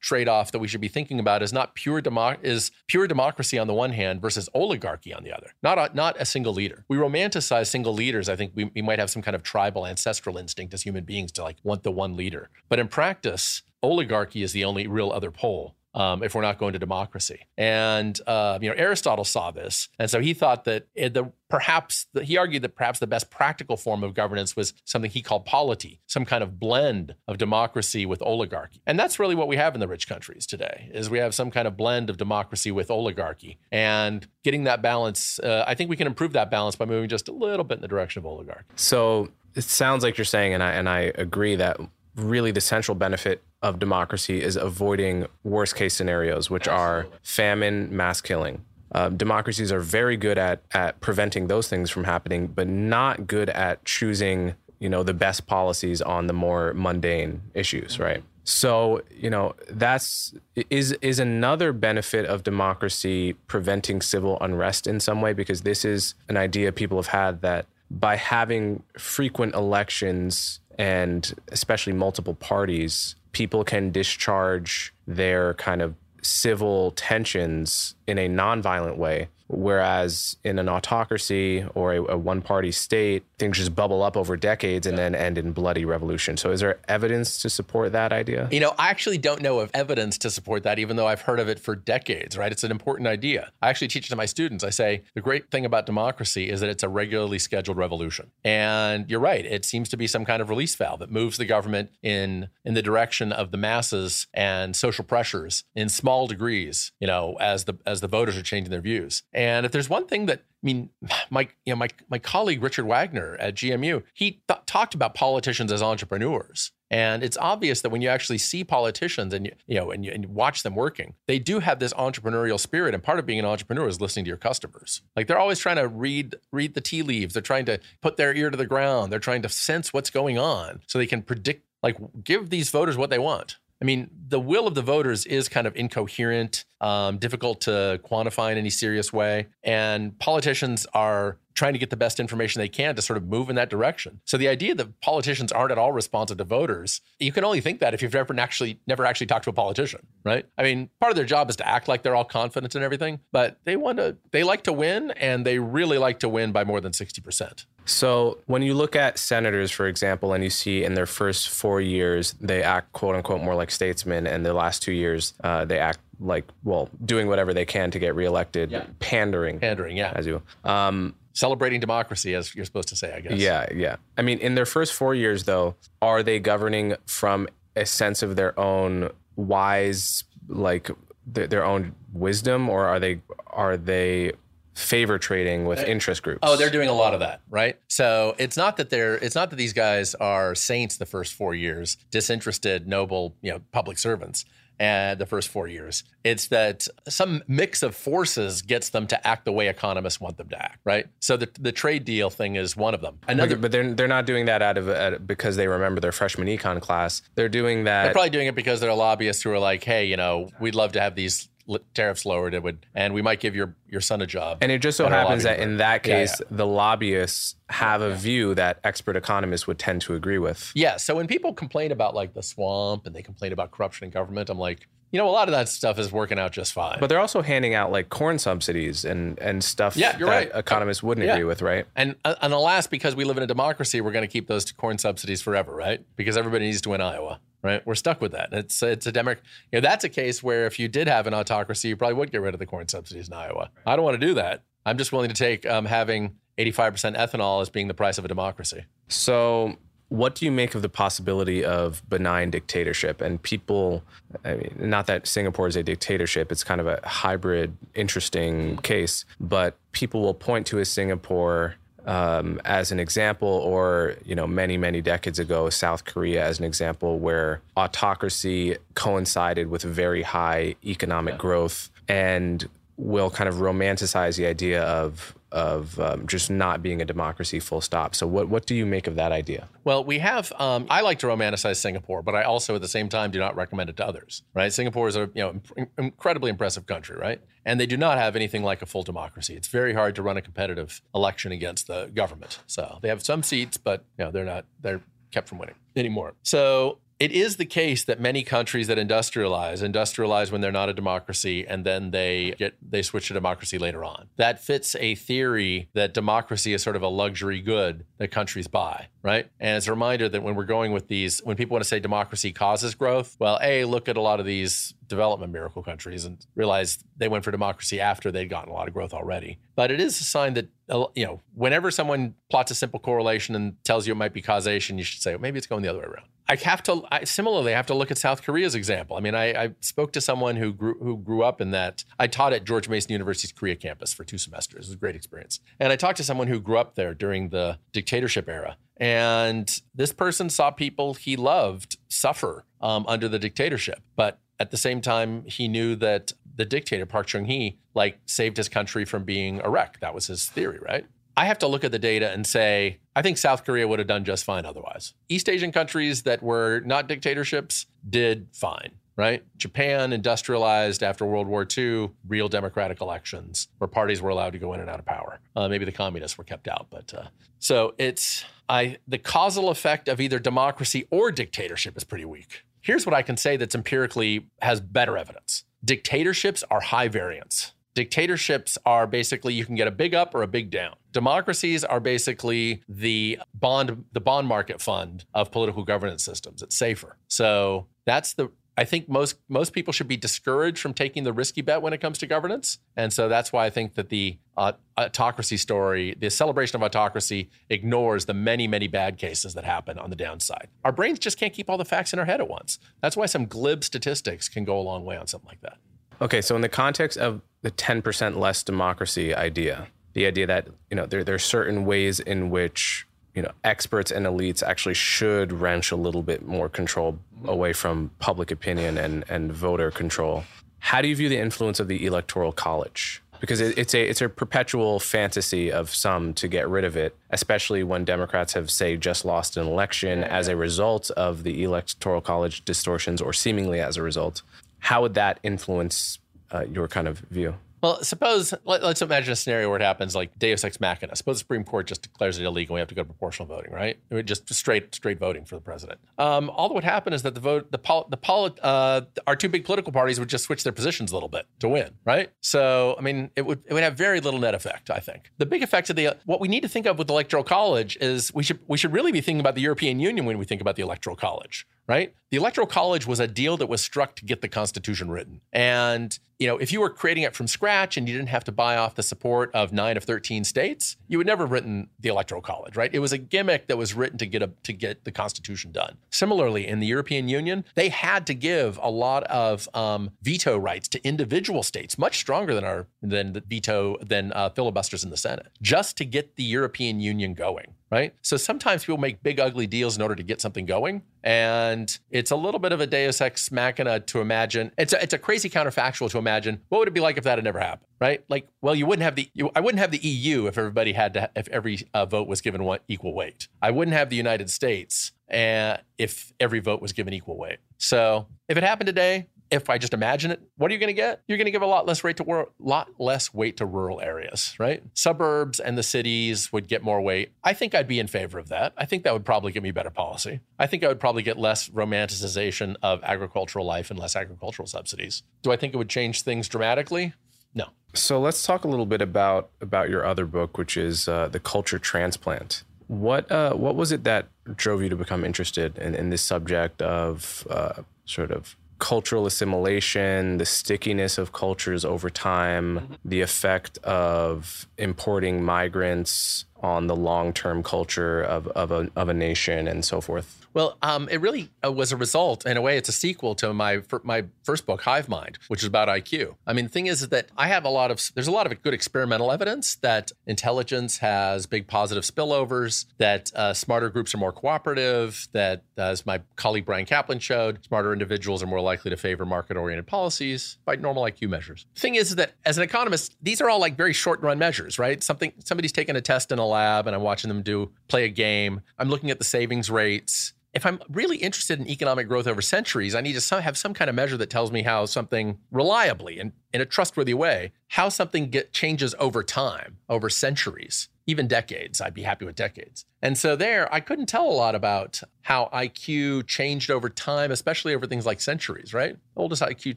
trade-off that we should be thinking about is not pure demo- is pure democracy on the one hand versus oligarchy on the other. Not a, not a single leader. We romanticize single leaders. I think we, we might have some kind of tribal ancestral instinct as human beings to like want the one leader. But in practice, oligarchy is the only real other pole um, if we're not going to democracy. And uh, you know, Aristotle saw this, and so he thought that the perhaps the, he argued that perhaps the best practical form of governance was something he called polity, some kind of blend of democracy with oligarchy. And that's really what we have in the rich countries today. Is we have some kind of blend of democracy with oligarchy, and getting that balance. Uh, I think we can improve that balance by moving just a little bit in the direction of oligarchy. So it sounds like you're saying, and I and I agree that really the central benefit of democracy is avoiding worst case scenarios, which are famine, mass killing. Uh, democracies are very good at at preventing those things from happening, but not good at choosing you know the best policies on the more mundane issues, right? So you know that's is is another benefit of democracy preventing civil unrest in some way because this is an idea people have had that by having frequent elections and especially multiple parties, people can discharge their kind of civil tensions in a nonviolent way Whereas in an autocracy or a, a one party state, things just bubble up over decades and then end in bloody revolution. So, is there evidence to support that idea? You know, I actually don't know of evidence to support that, even though I've heard of it for decades, right? It's an important idea. I actually teach it to my students. I say the great thing about democracy is that it's a regularly scheduled revolution. And you're right, it seems to be some kind of release valve that moves the government in, in the direction of the masses and social pressures in small degrees, you know, as the, as the voters are changing their views. And if there's one thing that I mean, my you know my my colleague Richard Wagner at GMU, he th- talked about politicians as entrepreneurs. And it's obvious that when you actually see politicians and you, you know and you, and you watch them working, they do have this entrepreneurial spirit. And part of being an entrepreneur is listening to your customers. Like they're always trying to read read the tea leaves. They're trying to put their ear to the ground. They're trying to sense what's going on so they can predict, like give these voters what they want. I mean, the will of the voters is kind of incoherent, um, difficult to quantify in any serious way. And politicians are trying to get the best information they can to sort of move in that direction. So the idea that politicians aren't at all responsive to voters, you can only think that if you've never actually never actually talked to a politician, right? I mean, part of their job is to act like they're all confident and everything, but they want to they like to win and they really like to win by more than 60%. So when you look at senators, for example, and you see in their first four years they act quote unquote more like statesmen, and the last two years uh, they act like well doing whatever they can to get reelected, yeah. pandering, pandering, yeah, as you. Um, Celebrating democracy, as you're supposed to say, I guess. Yeah, yeah. I mean, in their first four years, though, are they governing from a sense of their own wise, like th- their own wisdom, or are they are they favor trading with interest groups. Oh, they're doing a lot of that, right? So it's not that they're it's not that these guys are saints the first four years, disinterested, noble, you know, public servants and the first four years. It's that some mix of forces gets them to act the way economists want them to act, right? So the, the trade deal thing is one of them. Another, but they're they're not doing that out of, of because they remember their freshman econ class. They're doing that. They're probably doing it because they're lobbyists who are like, hey, you know, we'd love to have these tariffs lowered, it would, and we might give your your son a job. And it just so happens that in that Yeah, case, the lobbyists have a view that expert economists would tend to agree with. Yeah. So when people complain about like the swamp and they complain about corruption in government, I'm like, you know, a lot of that stuff is working out just fine. But they're also handing out like corn subsidies and and stuff Yeah, you're that right. Uh, economists wouldn't Yeah. agree with, right? and uh, and alas, because we live in a democracy, we're going to keep those corn subsidies forever, right? Because everybody needs to win Iowa, right? We're stuck with that. It's it's a democrat. You know, that's a case where if you did have an autocracy, you probably would get rid of the corn subsidies in Iowa. I don't want to do that. I'm just willing to take um, having 85% ethanol as being the price of a democracy. So, what do you make of the possibility of benign dictatorship? And people, I mean, not that Singapore is a dictatorship, it's kind of a hybrid, interesting case, but people will point to a Singapore um, as an example, or you know, many many decades ago, South Korea as an example, where autocracy coincided with very high economic growth, and will kind of romanticize the idea of of um, just not being a democracy, full stop. So, what what do you make of that idea? Well, we have. Um, I like to romanticize Singapore, but I also, at the same time, do not recommend it to others. Right? Singapore is a you know in- incredibly impressive country, right? And they do not have anything like a full democracy. It's very hard to run a competitive election against the government. So they have some seats, but you know they're not. They're kept from winning anymore. So it is the case that many countries that industrialize industrialize when they're not a democracy and then they get they switch to democracy later on. That fits a theory that democracy is sort of a luxury good that countries buy right? And it's a reminder that when we're going with these when people want to say democracy causes growth well a look at a lot of these development miracle countries and realize they went for democracy after they'd gotten a lot of growth already. But it is a sign that uh, you know whenever someone plots a simple correlation and tells you it might be causation you should say well, maybe it's going the other way around I have to I, similarly I have to look at South Korea's example. I mean, I, I spoke to someone who grew who grew up in that. I taught at George Mason University's Korea campus for two semesters. It was a great experience. And I talked to someone who grew up there during the dictatorship era. And this person saw people he loved suffer um, under the dictatorship, but at the same time, he knew that the dictator Park Chung Hee like saved his country from being a wreck. That was his theory, right? I have to look at the data and say, I think South Korea would have done just fine otherwise. East Asian countries that were not dictatorships did fine, right? Japan industrialized after World War II, real democratic elections where parties were allowed to go in and out of power. Uh, maybe the communists were kept out, but uh, so it's I the causal effect of either democracy or dictatorship is pretty weak. Here's what I can say that's empirically has better evidence. Dictatorships are high variance. Dictatorships are basically you can get a big up or a big down. Democracies are basically the bond the bond market fund of political governance systems. It's safer. So that's the I think most most people should be discouraged from taking the risky bet when it comes to governance, and so that's why I think that the uh, autocracy story, the celebration of autocracy, ignores the many many bad cases that happen on the downside. Our brains just can't keep all the facts in our head at once. That's why some glib statistics can go a long way on something like that. Okay, so in the context of the 10% less democracy idea, the idea that, you know, there, there are certain ways in which, you know, experts and elites actually should wrench a little bit more control away from public opinion and, and voter control. How do you view the influence of the electoral college? Because it, it's a it's a perpetual fantasy of some to get rid of it, especially when Democrats have say just lost an election as a result of the electoral college distortions, or seemingly as a result. How would that influence uh, your kind of view? Well, suppose let, us imagine a scenario where it happens like Deus ex machina. Suppose the Supreme Court just declares it illegal. We have to go to proportional voting, right? I mean, just straight straight voting for the president. Um, all that would happen is that the vote, the pol, the pol, uh, our two big political parties would just switch their positions a little bit to win, right? So, I mean, it would it would have very little net effect. I think the big effect of the what we need to think of with the electoral college is we should we should really be thinking about the European Union when we think about the electoral college, right? The electoral college was a deal that was struck to get the Constitution written, and you know, if you were creating it from scratch and you didn't have to buy off the support of nine of 13 states, you would never have written the electoral college, right? It was a gimmick that was written to get a, to get the constitution done. Similarly, in the European Union, they had to give a lot of um, veto rights to individual states, much stronger than our than the veto than uh, filibusters in the Senate, just to get the European Union going right? So sometimes people make big, ugly deals in order to get something going. And it's a little bit of a deus ex machina to imagine. It's a, it's a crazy counterfactual to imagine what would it be like if that had never happened, right? Like, well, you wouldn't have the, you, I wouldn't have the EU if everybody had to, if every uh, vote was given one equal weight. I wouldn't have the United States uh, if every vote was given equal weight. So if it happened today, if I just imagine it, what are you going to get? You're going to give a lot less weight to wor- lot less weight to rural areas, right? Suburbs and the cities would get more weight. I think I'd be in favor of that. I think that would probably give me better policy. I think I would probably get less romanticization of agricultural life and less agricultural subsidies. Do I think it would change things dramatically? No. So let's talk a little bit about about your other book, which is uh, the culture transplant. What uh, what was it that drove you to become interested in, in this subject of uh, sort of cultural assimilation, the stickiness of cultures over time, mm-hmm. the effect of importing migrants on the long term culture of, of, a, of a nation, and so forth? Well, um, it really uh, was a result. In a way, it's a sequel to my my first book, Hive Mind, which is about IQ. I mean, the thing is that I have a lot of there's a lot of good experimental evidence that intelligence has big positive spillovers, that uh, smarter groups are more cooperative, that as my colleague Bryan Caplan showed, smarter individuals are more likely to favor market oriented policies by normal IQ measures. The thing is that as an economist, these are all like very short run measures, right? Something somebody's taking a test in a lab, and I'm watching them do play a game. I'm looking at the savings rates if I'm really interested in economic growth over centuries, I need to have some kind of measure that tells me how something reliably and in a trustworthy way, how something get, changes over time, over centuries, even decades. I'd be happy with decades. And so there, I couldn't tell a lot about how IQ changed over time, especially over things like centuries, right? The oldest IQ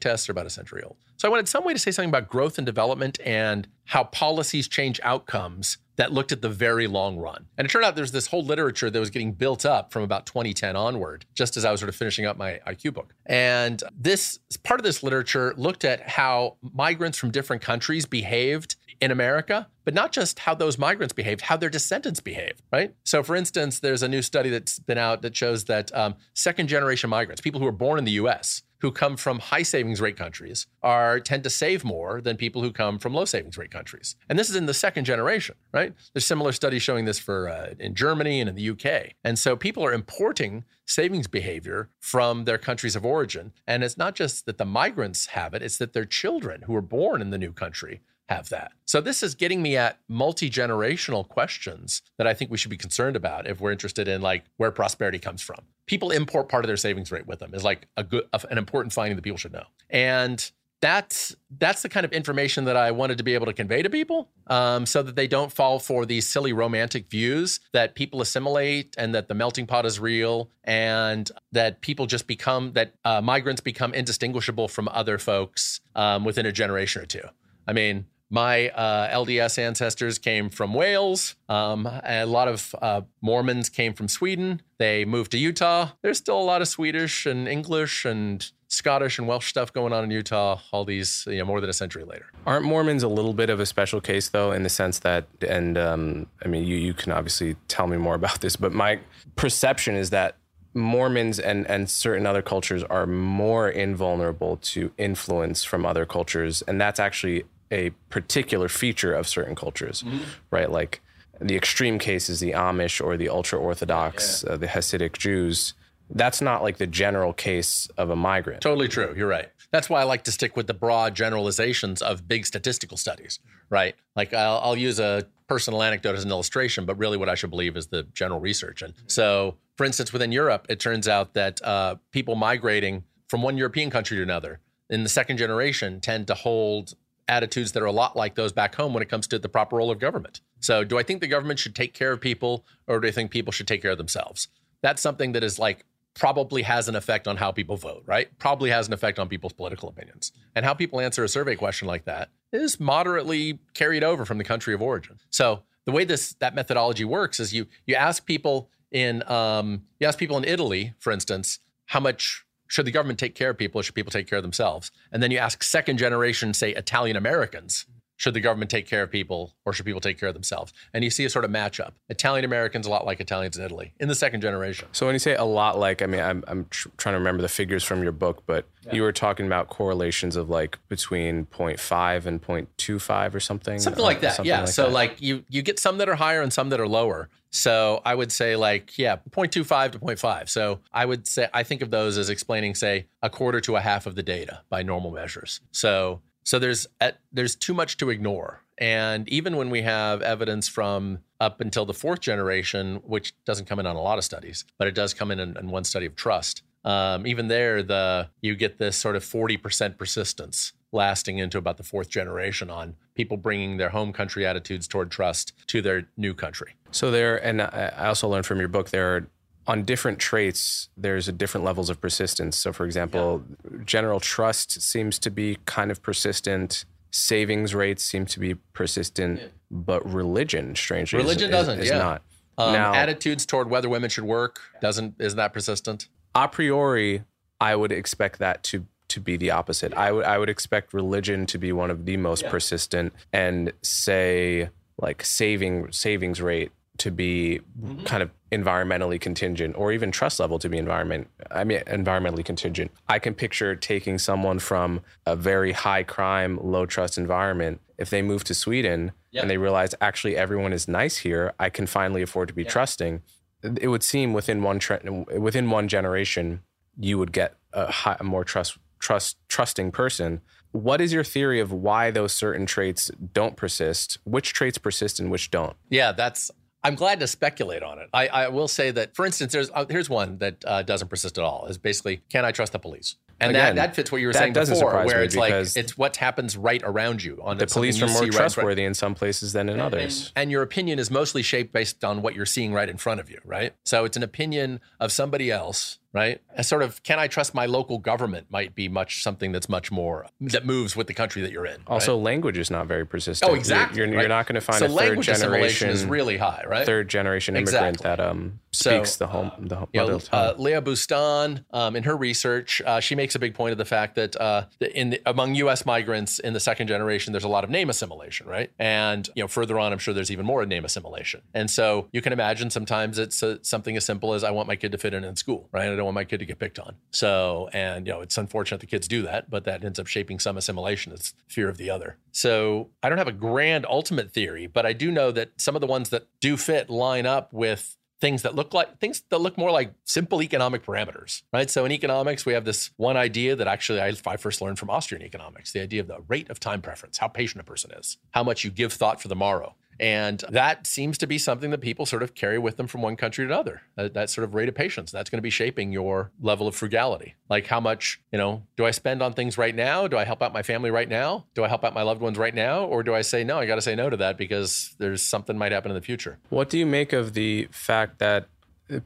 tests are about a century old. So I wanted some way to say something about growth and development and how policies change outcomes that looked at the very long run. And it turned out there's this whole literature that was getting built up from about 2010 onward, just as I was sort of finishing up my IQ book. And this part of this literature looked at how migrants from different countries behaved in America, but not just how those migrants behaved, how their descendants behaved, right? So, for instance, there's a new study that's been out that shows that um, second generation migrants, people who were born in the US, who come from high savings rate countries are tend to save more than people who come from low savings rate countries. And this is in the second generation, right? There's similar studies showing this for uh, in Germany and in the UK. And so people are importing savings behavior from their countries of origin. And it's not just that the migrants have it, it's that their children who are born in the new country have that. So this is getting me at multi-generational questions that I think we should be concerned about if we're interested in like where prosperity comes from. People import part of their savings rate with them is like a good an important finding that people should know. And that's that's the kind of information that I wanted to be able to convey to people, um, so that they don't fall for these silly romantic views that people assimilate and that the melting pot is real and that people just become that uh, migrants become indistinguishable from other folks um, within a generation or two. I mean, my uh, LDS ancestors came from Wales. Um, a lot of uh, Mormons came from Sweden. They moved to Utah. There's still a lot of Swedish and English and Scottish and Welsh stuff going on in Utah. All these, you know, more than a century later. Aren't Mormons a little bit of a special case, though, in the sense that, and um, I mean, you you can obviously tell me more about this, but my perception is that Mormons and, and certain other cultures are more invulnerable to influence from other cultures. And that's actually a particular feature of certain cultures, mm-hmm. right? Like the extreme case is the Amish or the ultra Orthodox, yeah. uh, the Hasidic Jews. That's not like the general case of a migrant. Totally true. You're right. That's why I like to stick with the broad generalizations of big statistical studies, right? Like I'll, I'll use a personal anecdote as an illustration, but really what I should believe is the general research. And so, for instance, within Europe, it turns out that uh, people migrating from one European country to another in the second generation tend to hold attitudes that are a lot like those back home when it comes to the proper role of government. So, do I think the government should take care of people or do I think people should take care of themselves? That's something that is like probably has an effect on how people vote, right? Probably has an effect on people's political opinions. And how people answer a survey question like that is moderately carried over from the country of origin. So, the way this that methodology works is you you ask people in um, you ask people in Italy, for instance, how much should the government take care of people or should people take care of themselves? And then you ask second generation, say Italian Americans, should the government take care of people or should people take care of themselves? And you see a sort of matchup. Italian Americans a lot like Italians in Italy in the second generation. So when you say a lot like, I mean, I'm, I'm tr- trying to remember the figures from your book, but yeah. you were talking about correlations of like between 0.5 and 0.25 or something. Something like that. Something yeah. Like so that. like you you get some that are higher and some that are lower. So I would say like, yeah, 0.25 to 0.5. So I would say, I think of those as explaining, say, a quarter to a half of the data by normal measures. So, so there's, there's too much to ignore. And even when we have evidence from up until the fourth generation, which doesn't come in on a lot of studies, but it does come in in, in one study of trust, um, even there, the you get this sort of 40% persistence lasting into about the fourth generation on people bringing their home country attitudes toward trust to their new country. So there, and I also learned from your book there are on different traits, there's a different levels of persistence. So, for example, yeah. general trust seems to be kind of persistent. Savings rates seem to be persistent, yeah. but religion, strangely, religion is, doesn't. Is, is yeah. not. Um, now, attitudes toward whether women should work doesn't isn't that persistent? A priori, I would expect that to to be the opposite. I would I would expect religion to be one of the most yeah. persistent, and say like saving savings rate to be mm-hmm. kind of environmentally contingent or even trust level to be environment I mean environmentally contingent. I can picture taking someone from a very high crime, low trust environment if they move to Sweden yep. and they realize actually everyone is nice here, I can finally afford to be yep. trusting. It would seem within one tre- within one generation you would get a, high, a more trust trust trusting person. What is your theory of why those certain traits don't persist? Which traits persist and which don't? Yeah, that's I'm glad to speculate on it. I, I will say that, for instance, there's uh, here's one that uh, doesn't persist at all. Is basically, can I trust the police? And Again, that, that fits what you were saying before, where it's like it's what happens right around you. On the police are more trustworthy right in some places than in and, others. And, and, your opinion is mostly shaped based on what you're seeing right in front of you, right? So it's an opinion of somebody else right? A sort of can I trust my local government might be much something that's much more that moves with the country that you're in. Also, right? language is not very persistent. Oh, exactly. You're, you're, right? you're not going to find so a third generation is really high, right? Third generation immigrant exactly. that um speaks so, the home the home you know, uh, Leah Boustan, um, in her research, uh, she makes a big point of the fact that uh, in the, among U.S. migrants in the second generation, there's a lot of name assimilation, right? And you know, further on, I'm sure there's even more name assimilation. And so you can imagine sometimes it's uh, something as simple as I want my kid to fit in in school, right? Don't want my kid to get picked on. So, and you know, it's unfortunate the kids do that, but that ends up shaping some assimilation. It's fear of the other. So I don't have a grand ultimate theory, but I do know that some of the ones that do fit line up with things that look like things that look more like simple economic parameters, right? So in economics, we have this one idea that actually I, I, first learned from Austrian economics, the idea of the rate of time preference, how patient a person is, how much you give thought for the morrow. And that seems to be something that people sort of carry with them from one country to another. That, that sort of rate of patience. That's going to be shaping your level of frugality. Like how much, you know, do I spend on things right now? Do I help out my family right now? Do I help out my loved ones right now? Or do I say, no, I got to say no to that because there's something might happen in the future? What do you make of the fact that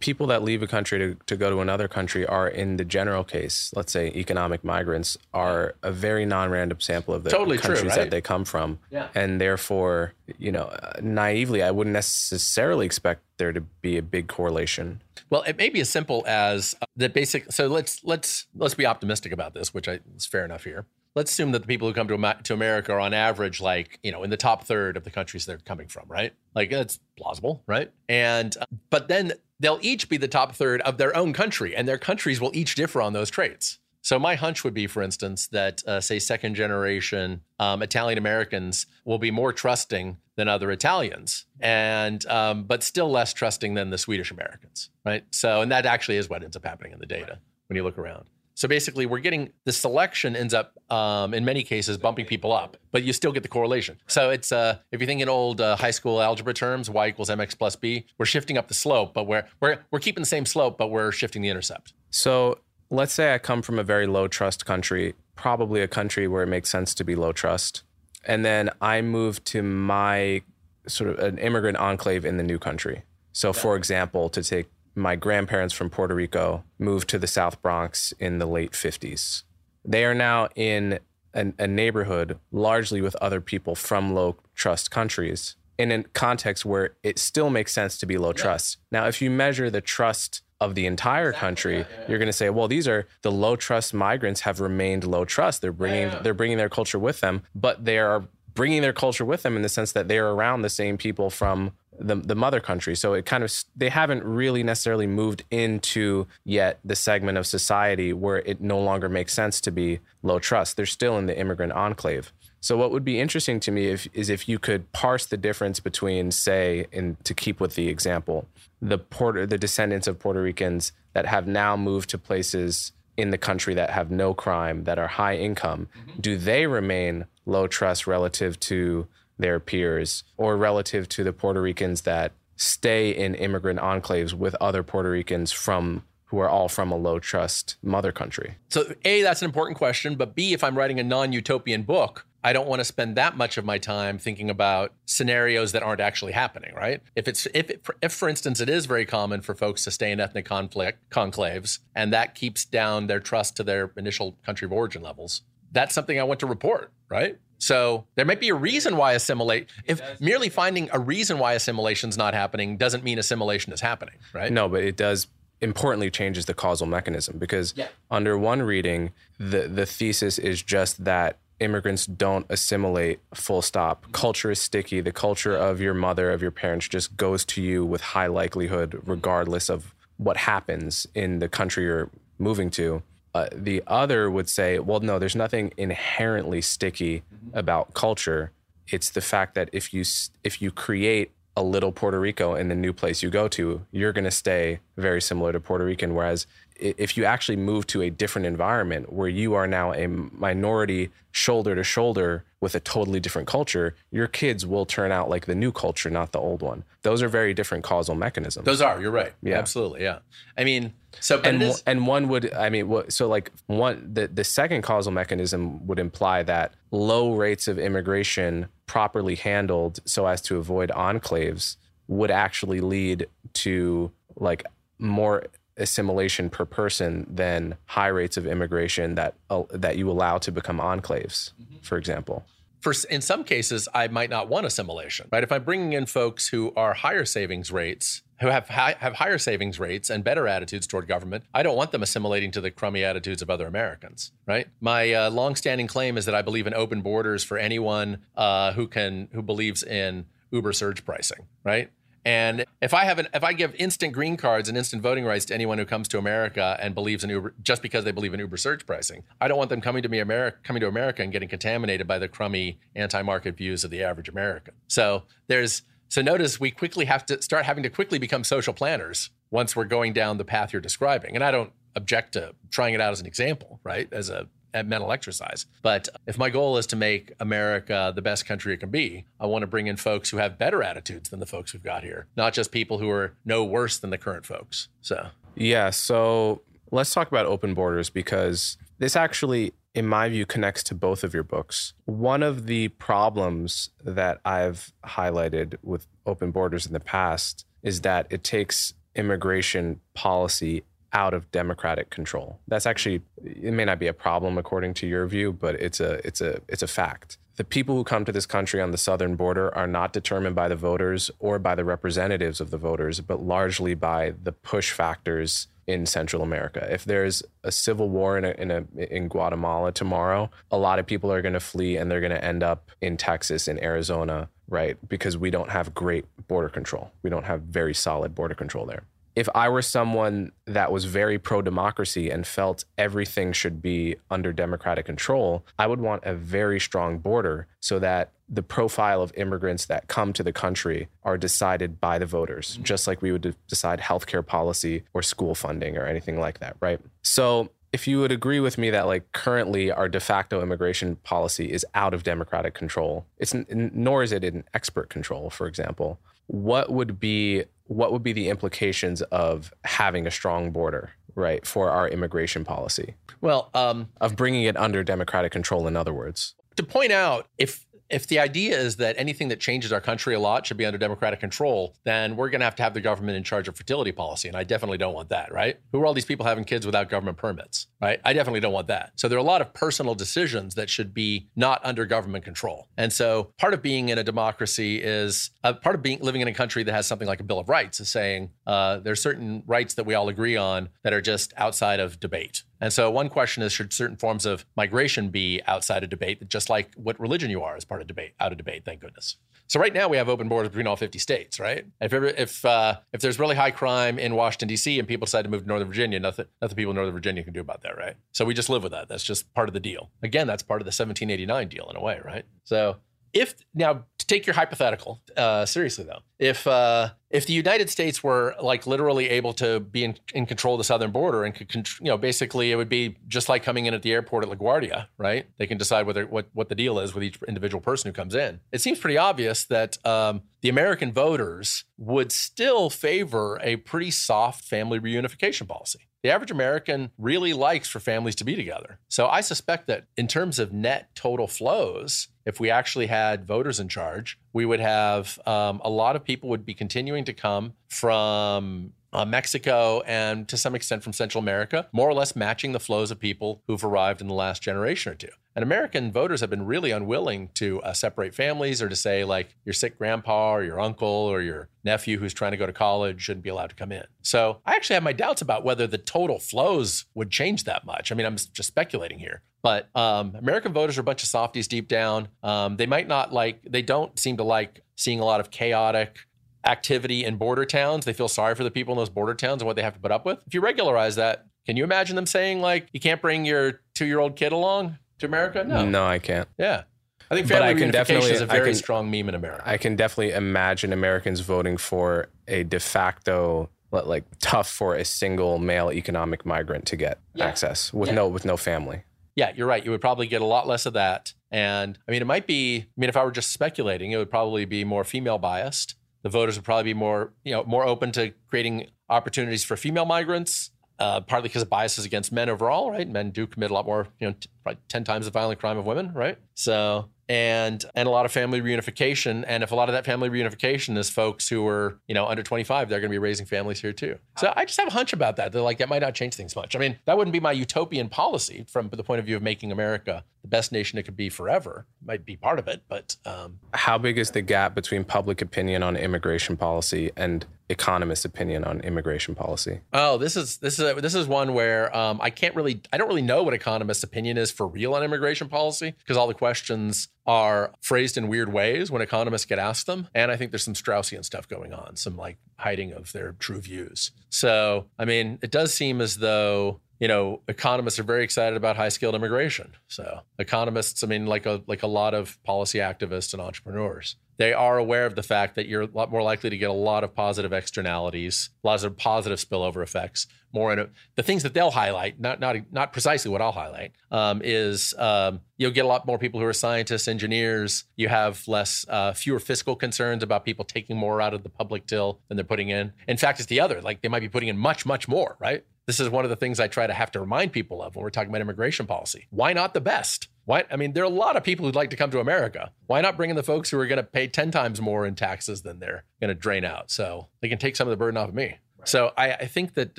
people that leave a country to, to go to another country are in the general case let's say economic migrants are a very non-random sample of the totally countries true, right? that they come from yeah. and therefore you know naively i wouldn't necessarily expect there to be a big correlation well it may be as simple as uh, the basic so let's let's let's be optimistic about this which I, is fair enough here let's assume that the people who come to, to America are on average like, you know, in the top third of the countries they're coming from, right? Like that's plausible, right? And, uh, but then they'll each be the top third of their own country and their countries will each differ on those traits. So my hunch would be, for instance, that uh, say second generation um, Italian Americans will be more trusting than other Italians, and um, but still less trusting than the Swedish Americans, right? So, and that actually is what ends up happening in the data when you look around. So basically, we're getting the selection ends up um, in many cases bumping people up, but you still get the correlation. So it's uh, if you think in old uh, high school algebra terms, y equals mx plus b, we're shifting up the slope, but we're we're we're keeping the same slope, but we're shifting the intercept. So let's say I come from a very low trust country, probably a country where it makes sense to be low trust, and then I move to my sort of an immigrant enclave in the new country. So, for example, to take my grandparents from Puerto Rico moved to the South Bronx in the late 50s. They are now in an, a neighborhood largely with other people from low trust countries in a context where it still makes sense to be low yeah. trust. Now, if you measure the trust of the entire country, yeah, yeah. you're going to say, well, these are the low trust migrants have remained low trust. They're bringing they're bringing their culture with them, but they are bringing their culture with them in the sense that they're around the same people from the the mother country. So it kind of they haven't really necessarily moved into yet the segment of society where it no longer makes sense to be low trust. They're still in the immigrant enclave. So what would be interesting to me if, is if you could parse the difference between, say, and to keep with the example, the Puerto, the descendants of Puerto Ricans that have now moved to places in the country that have no crime, that are high income, mm-hmm. do they remain low trust relative to their peers or relative to the Puerto Ricans that stay in immigrant enclaves with other Puerto Ricans from who are all from a low trust mother country? So, A, that's an important question. But B, if I'm writing a non utopian book, I don't want to spend that much of my time thinking about scenarios that aren't actually happening, right? If it's if it, if for instance it is very common for folks to stay in ethnic conflict conclaves and that keeps down their trust to their initial country of origin levels, that's something I want to report, right? So there might be a reason why assimilate. If merely finding a reason why assimilation is not happening doesn't mean assimilation is happening, right? No, but it does importantly changes the causal mechanism because Yeah. under one reading, the the thesis is just that immigrants don't assimilate full stop. Culture is sticky. The culture of your mother, of your parents just goes to you with high likelihood regardless of what happens in the country you're moving to. Uh, the other would say, well, no, there's nothing inherently sticky about culture. It's the fact that if you if you create a little Puerto Rico in the new place you go to, you're going to stay very similar to Puerto Rican. Whereas if you actually move to a different environment where you are now a minority shoulder to shoulder with a totally different culture, your kids will turn out like the new culture, not the old one. Those are very different causal mechanisms. Those are. You're right. Yeah. Absolutely. Yeah. I mean, so and one- is- and one would I mean what so like one the the second causal mechanism would imply that low rates of immigration properly handled so as to avoid enclaves would actually lead to like more assimilation per person than high rates of immigration that uh, that you allow to become enclaves for example for in some cases I might not want assimilation, right? If I'm bringing in folks who are higher savings rates, who have high, have higher savings rates and better attitudes toward government, I don't want them assimilating to the crummy attitudes of other Americans, right? My uh, longstanding claim is that I believe in open borders for anyone uh, who can who believes in Uber surge pricing, right? And if I have an, if I give instant green cards and instant voting rights to anyone who comes to America and believes in Uber just because they believe in Uber surge pricing, I don't want them coming to me America coming to America and getting contaminated by the crummy anti-market views of the average American. So there's so notice we quickly have to start having to quickly become social planners once we're going down the path you're describing. And I don't object to trying it out as an example, right? As a a mental exercise. But if my goal is to make America the best country it can be, I want to bring in folks who have better attitudes than the folks we've got here, not just people who are no worse than the current folks. So, Yeah, so let's talk about open borders because this actually, in my view, connects to both of your books. One of the problems that I've highlighted with open borders in the past is that it takes immigration policy out of democratic control. That's actually it may not be a problem according to your view, but it's a it's a it's a fact. The people who come to this country on the southern border are not determined by the voters or by the representatives of the voters, but largely by the push factors in Central America. If there's a civil war in a, in a in Guatemala tomorrow, a lot of people are going to flee and they're going to end up in Texas in Arizona, right? Because we don't have great border control. We don't have very solid border control there if I were someone that was very pro democracy and felt everything should be under democratic control, I would want a very strong border so that the profile of immigrants that come to the country are decided by the voters, mm-hmm. just like we would de- decide healthcare policy or school funding or anything like that, right? So, if you would agree with me that like currently our de facto immigration policy is out of democratic control, it's n- nor is it in expert control, for example. What would be what would be the implications of having a strong border, right, for our immigration policy, well, um, of bringing it under democratic control? In other words, to point out if if the idea is that anything that changes our country a lot should be under democratic control, then we're going to have to have the government in charge of fertility policy. And I definitely don't want that, right? Who are all these people having kids without government permits, right? I definitely don't want that. So there are a lot of personal decisions that should be not under government control. And so part of being in a democracy is uh, part of being living in a country that has something like a Bill of Rights is saying uh, there's certain rights that we all agree on that are just outside of debate. And so one question is should certain forms of migration be outside of debate, just like what religion you are as part of debate, out of debate, thank goodness. So right now we have open borders between all 50 states, right? If ever, if uh, if there's really high crime in Washington D.C. and people decide to move to Northern Virginia, nothing nothing people in Northern Virginia can do about that, right? So we just live with that. That's just part of the deal. Again, that's part of the 1789 deal in a way, right? So if now take your hypothetical uh, seriously, though. If uh, if the United States were like literally able to be in, in control of the southern border and could, you know, basically it would be just like coming in at the airport at LaGuardia, right? They can decide whether what what the deal is with each individual person who comes in. It seems pretty obvious that um, the American voters would still favor a pretty soft family reunification policy the average American really likes for families to be together. So I suspect that in terms of net total flows, if we actually had voters in charge, we would have um, a lot of people would be continuing to come from uh, Mexico and to some extent from Central America, more or less matching the flows of people who've arrived in the last generation or two. And American voters have been really unwilling to uh, separate families or to say, like, your sick grandpa or your uncle or your nephew who's trying to go to college shouldn't be allowed to come in. So I actually have my doubts about whether the total flows would change that much. I mean, I'm just speculating here. But um, American voters are a bunch of softies deep down. Um, they might not like, they don't seem to like seeing a lot of chaotic, activity in border towns. They feel sorry for the people in those border towns and what they have to put up with. If you regularize that, can you imagine them saying like you can't bring your two year old kid along to America? No, no, I can't. Yeah. I think family I can definitely- is a I very can- strong meme in America. I can definitely imagine Americans voting for a de facto like tough for a single male economic migrant to get Yeah. access with Yeah. no with no family. Yeah, you're right. You would probably get a lot less of that. And I mean, it might be, I mean, if I were just speculating, it would probably be more female biased. The voters would probably be more, you know, more open to creating opportunities for female migrants, uh, partly because of biases against men overall, right? Men do commit a lot more, you know, t- probably 10 times the violent crime of women, right? So, and and a lot of family reunification. And if a lot of that family reunification is folks who are, you know, under 25, they're going to be raising families here too. So I just have a hunch about that. They're like, that might not change things much. I mean, that wouldn't be my utopian policy from the point of view of making America the best nation it could be forever. Might be part of it, but um, How big is the gap between public opinion on immigration policy and economist opinion on immigration policy? Oh, this is this is this is one where um, I can't really I don't really know what economists' opinion is for real on immigration policy because all the questions are phrased in weird ways when economists get asked them, and I think there's some Straussian stuff going on, some like hiding of their true views. So I mean, it does seem as though you know economists are very excited about high skilled immigration. So economists, I mean, like a like a lot of policy activists and entrepreneurs they are aware of the fact that you're a lot more likely to get a lot of positive externalities, lots of positive spillover effects. More in a, the things that they'll highlight, not not not precisely what I'll highlight, um, is um, you'll get a lot more people who are scientists, engineers. You have less, uh, fewer fiscal concerns about people taking more out of the public till than they're putting in. In fact, it's the other. Like they might be putting in much, much more. Right. This is one of the things I try to have to remind people of when we're talking about immigration policy. Why not the best? Why? I mean, there are a lot of people who'd like to come to America. Why not bring in the folks who are going to pay 10 times more in taxes than they're going to drain out? So they can take some of the burden off of me. So I, I think that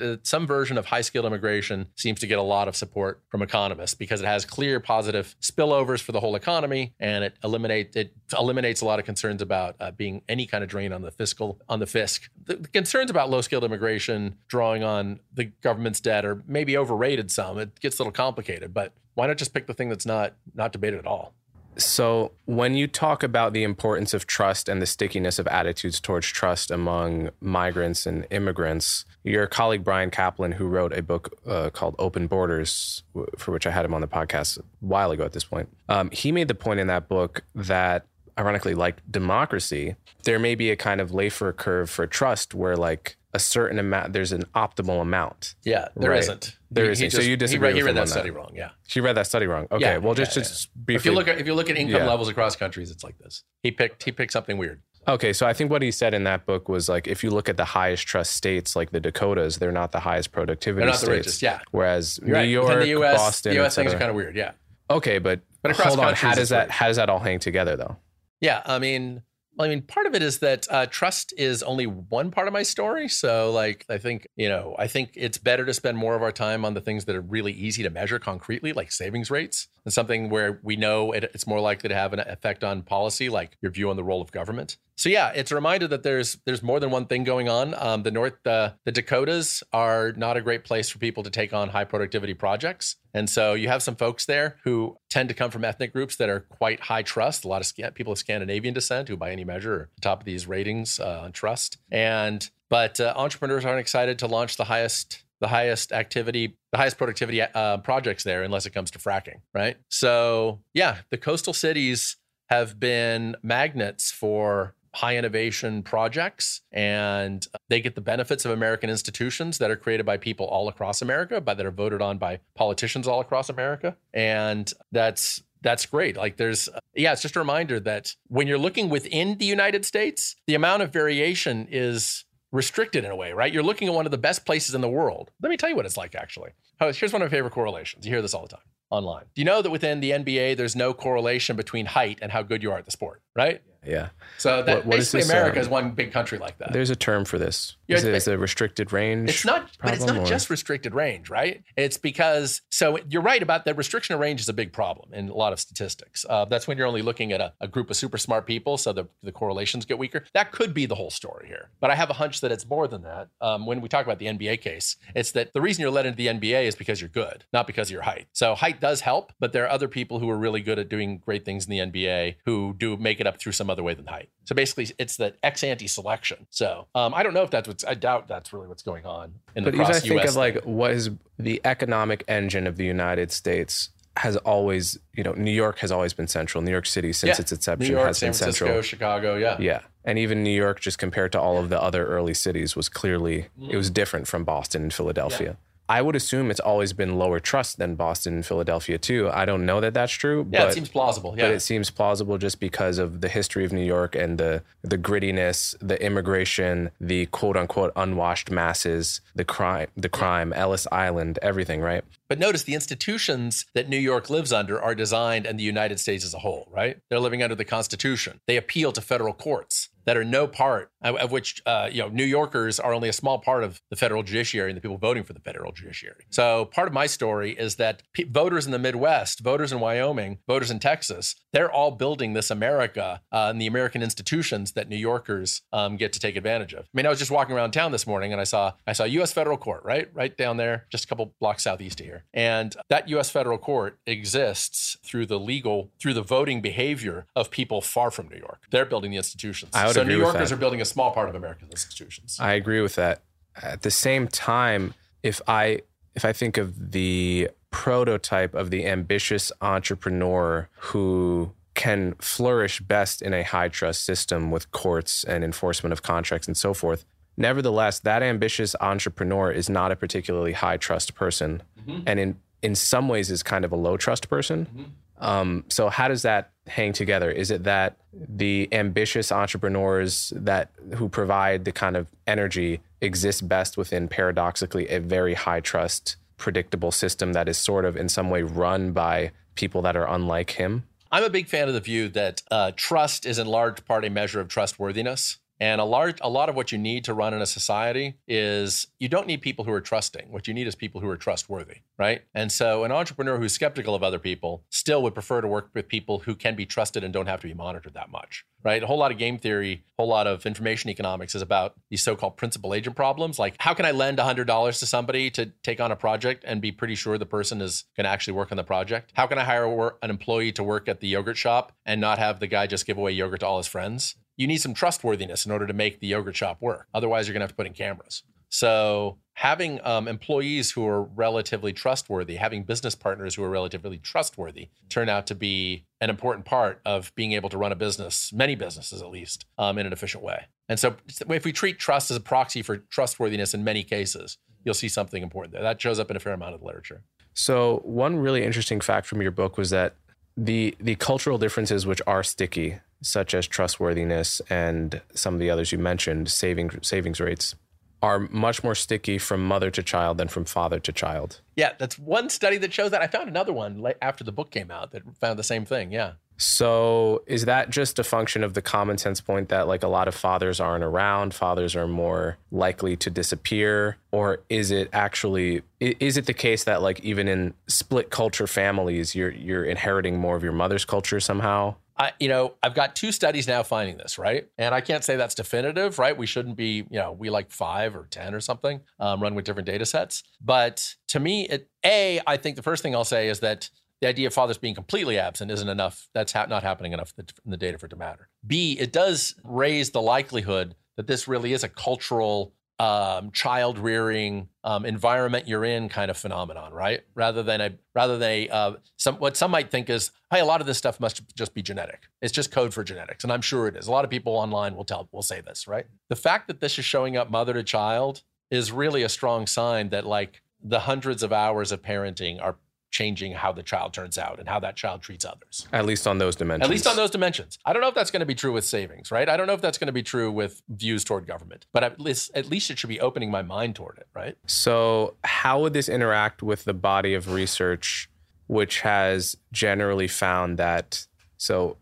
uh, some version of high skilled immigration seems to get a lot of support from economists because it has clear positive spillovers for the whole economy, and it eliminate it eliminates a lot of concerns about uh, being any kind of drain on the fiscal on the fisc. The, the concerns about low skilled immigration drawing on the government's debt are maybe overrated some. It gets a little complicated, but why not just pick the thing that's not not debated at all? So, when you talk about the importance of trust and the stickiness of attitudes towards trust among migrants and immigrants, your colleague Bryan Caplan, who wrote a book uh, called Open Borders, w- for which I had him on the podcast a while ago at this point, um, he made the point in that book that, ironically, like democracy, there may be a kind of Laffer curve for trust where, like, a certain amount, there's an optimal amount. Yeah, there Right. not There He- isn't. he So you he disagree read, he read that study that? wrong. Yeah. She read that study wrong. Okay, Yeah, well, just yeah, just If briefly. you look at if you look at income Yeah. levels across countries, it's like this. He picked he picked something weird. Okay, so I think what he said in that book was like if you look at the highest trust states, like the Dakotas, they're not the highest productivity They're not the states. richest. Yeah. Whereas You're New right. York, Within the U.S., Boston, the U.S. things are kind of weird. Yeah. Okay, but, But across hold on, how does that weird. how does that all hang together though? Yeah, I mean, I mean, part of it is that uh, trust is only one part of my story. So, like, I think you know, I think it's better to spend more of our time on the things that are really easy to measure concretely, like savings rates, and something where we know it, it's more likely to have an effect on policy, like your view on the role of government. So, yeah, it's a reminder that there's there's more than one thing going on. Um, the North, the the Dakotas are not a great place for people to take on high productivity projects. And so you have some folks there who tend to come from ethnic groups that are quite high trust. A lot of Scan- people of Scandinavian descent who, by any measure, are top of these ratings uh, on trust. And but uh, entrepreneurs aren't excited to launch the highest the highest activity, the highest productivity uh, projects there, unless it comes to fracking, right? So yeah, the coastal cities have been magnets for high innovation projects and they get the benefits of American institutions that are created by people all across America, but that are voted on by politicians all across America. And that's that's great. Like there's yeah, it's just a reminder that when you're looking within the United States, the amount of variation is restricted in a way, right? You're looking at one of the best places in the world. Let me tell you what it's like actually. Oh, here's one of my favorite correlations. You hear this all the time online. Do you know that within the NBA, there's no correlation between height and how good you are at the sport, right? Yeah. So that what, what basically is this, America um, is one big country like that. There's a term for this. Yeah, is it, is it a restricted range? It's not, but it's not or? just restricted range, right? It's because so you're right about that. Restriction of range is a big problem in a lot of statistics. Uh, that's when you're only looking at a, a, group of super smart people, so the the correlations get weaker. That could be the whole story here, but I have a hunch that it's more than that. Um, when we talk about the NBA case, it's that the reason you're let into the NBA is because you're good, not because of your height. So height does help, but there are other people who are really good at doing great things in the NBA who do make it up through some other way than height. So basically, it's the ex ante selection. So um, I don't know if that's what's. I doubt that's really what's going on. In but the I think of like what is the economic engine of the United States has always, you know, New York has always been central. New York City, since yeah. its inception, York, has San been Francisco, central. Chicago, yeah, yeah, and even New York, just compared to all of the other early cities, was clearly mm. it was different from Boston and Philadelphia. Yeah. I would assume it's always been lower trust than Boston and Philadelphia too. I don't know that that's true. Yeah, but, it seems plausible. Yeah, but it seems plausible just because of the history of New York and the the grittiness, the immigration, the quote unquote unwashed masses, the crime, the crime, Ellis Island, everything, right? But notice the institutions that New York lives under are designed and the United States as a whole, right? They're living under the Constitution. They appeal to federal courts that are no part of which uh, you know New Yorkers are only a small part of the federal judiciary and the people voting for the federal judiciary. So part of my story is that voters in the Midwest, voters in Wyoming, voters in Texas, they're all building this America uh, and the American institutions that New Yorkers um, get to take advantage of. I mean, I was just walking around town this morning and I saw I saw U.S. federal court right right down there, just a couple blocks southeast of here, and that U.S. federal court exists through the legal through the voting behavior of people far from New York. They're building the institutions. I would so New Yorkers are building a small part of American institutions. I agree with that. At the same time, if I if I think of the prototype of the ambitious entrepreneur who can flourish best in a high trust system with courts and enforcement of contracts and so forth. Nevertheless, that ambitious entrepreneur is not a particularly high trust person, mm-hmm. and in in some ways is kind of a low trust person. Mm-hmm. Um, so how does that hang together? Is it that the ambitious entrepreneurs that who provide the kind of energy exist best within paradoxically a very high trust, predictable system that is sort of in some way run by people that are unlike him? I'm a big fan of the view that uh, trust is in large part a measure of trustworthiness. And a large, a lot of what you need to run in a society is you don't need people who are trusting. What you need is people who are trustworthy, right? And so, an entrepreneur who's skeptical of other people still would prefer to work with people who can be trusted and don't have to be monitored that much, right? A whole lot of game theory, a whole lot of information economics is about these so-called principal agent problems. Like, how can I lend $100 to somebody to take on a project and be pretty sure the person is going to actually work on the project? How can I hire an employee to work at the yogurt shop and not have the guy just give away yogurt to all his friends? You need some trustworthiness in order to make the yogurt shop work. Otherwise, you're going to have to put in cameras. So, having um, employees who are relatively trustworthy, having business partners who are relatively trustworthy, turn out to be an important part of being able to run a business, many businesses at least, um, in an efficient way. And so, if we treat trust as a proxy for trustworthiness in many cases, you'll see something important there. That shows up in a fair amount of the literature. So, one really interesting fact from your book was that the the cultural differences which are sticky such as trustworthiness and some of the others you mentioned, saving, savings rates, are much more sticky from mother to child than from father to child. Yeah, that's one study that shows that. I found another one after the book came out that found the same thing. Yeah. So is that just a function of the common sense point that like a lot of fathers aren't around, fathers are more likely to disappear, or is it actually is it the case that like even in split culture families you're you're inheriting more of your mother's culture somehow? I, you know, I've got two studies now finding this, right? And I can't say that's definitive, right? We shouldn't be, you know, we like five or 10 or something, um, run with different data sets. But to me, it, A, I think the first thing I'll say is that the idea of fathers being completely absent isn't enough. That's ha- not happening enough in the data for it to matter. B, it does raise the likelihood that this really is a cultural um, child rearing um, environment you're in kind of phenomenon, right? Rather than a rather than a uh, some what some might think is, hey, a lot of this stuff must just be genetic. It's just code for genetics, and I'm sure it is. A lot of people online will tell will say this, right? The fact that this is showing up mother to child is really a strong sign that like the hundreds of hours of parenting are changing how the child turns out and how that child treats others. At least on those dimensions. At least on those dimensions. I don't know if that's going to be true with savings, right? I don't know if that's going to be true with views toward government, but at least at least it should be opening my mind toward it, right? So, how would this interact with the body of research which has generally found that so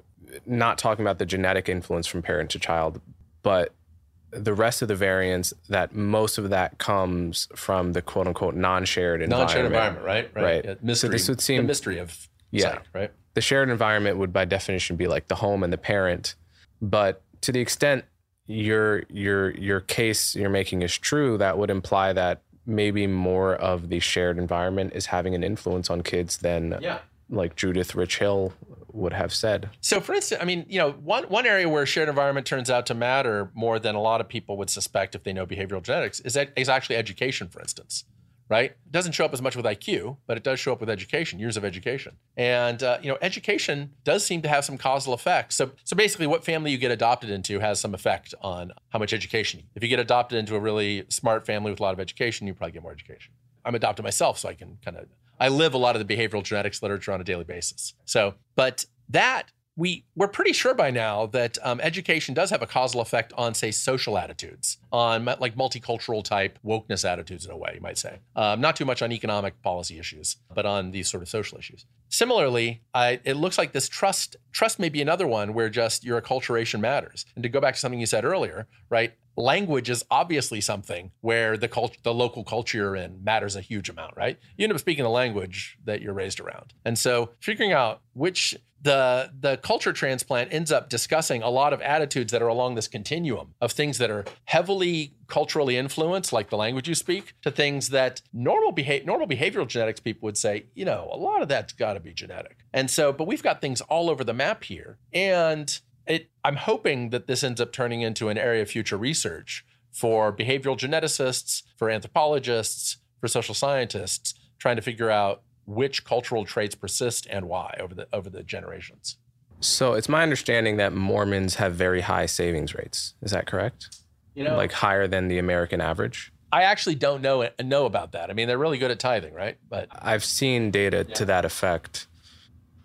not talking about the genetic influence from parent to child, but the rest of the variants that most of that comes from the quote unquote non-shared environment. Non-shared environment, right? Right. Yeah, mystery, so this would seem the mystery of Yeah. sight, right? the shared environment would by definition be like the home and the parent but to the extent your your your case you're making is true that would imply that maybe more of the shared environment is having an influence on kids than Yeah. like Judith Rich Harris would have said So, for instance, I mean, you know, one one area where shared environment turns out to matter more than a lot of people would suspect if they know behavioral genetics is that is actually education, for instance. Right? It doesn't show up as much with IQ, but it does show up with education, years of education. And uh, you know, education does seem to have some causal effects. So, so basically, what family you get adopted into has some effect on how much education. If you get adopted into a really smart family with a lot of education, you probably get more education. I'm adopted myself, so I can kind of I live a lot of the behavioral genetics literature on a daily basis. So, but that we we're pretty sure by now that um, education does have a causal effect on, say, social attitudes, on like multicultural type wokeness attitudes in a way, you might say. Um, not too much on economic policy issues, but on these sort of social issues. Similarly, I, it looks like this trust trust may be another one where just your acculturation matters. And to go back to something you said earlier, right? Language is obviously something where the cult, the local culture you're in matters a huge amount, right? You end up speaking the language that you're raised around, and so figuring out which the the culture transplant ends up discussing a lot of attitudes that are along this continuum of things that are heavily culturally influenced, like the language you speak, to things that normal behavior normal behavioral genetics people would say, you know, a lot of that's got to be genetic. And so, but we've got things all over the map here, and it, I'm hoping that this ends up turning into an area of future research for behavioral geneticists, for anthropologists, for social scientists, trying to figure out which cultural traits persist and why over the over the generations. so it's my understanding that Mormons have very high savings rates is that correct You know, like higher than the American average I actually don't know know about that. I mean, they're really good at tithing, right? But I've seen data to that effect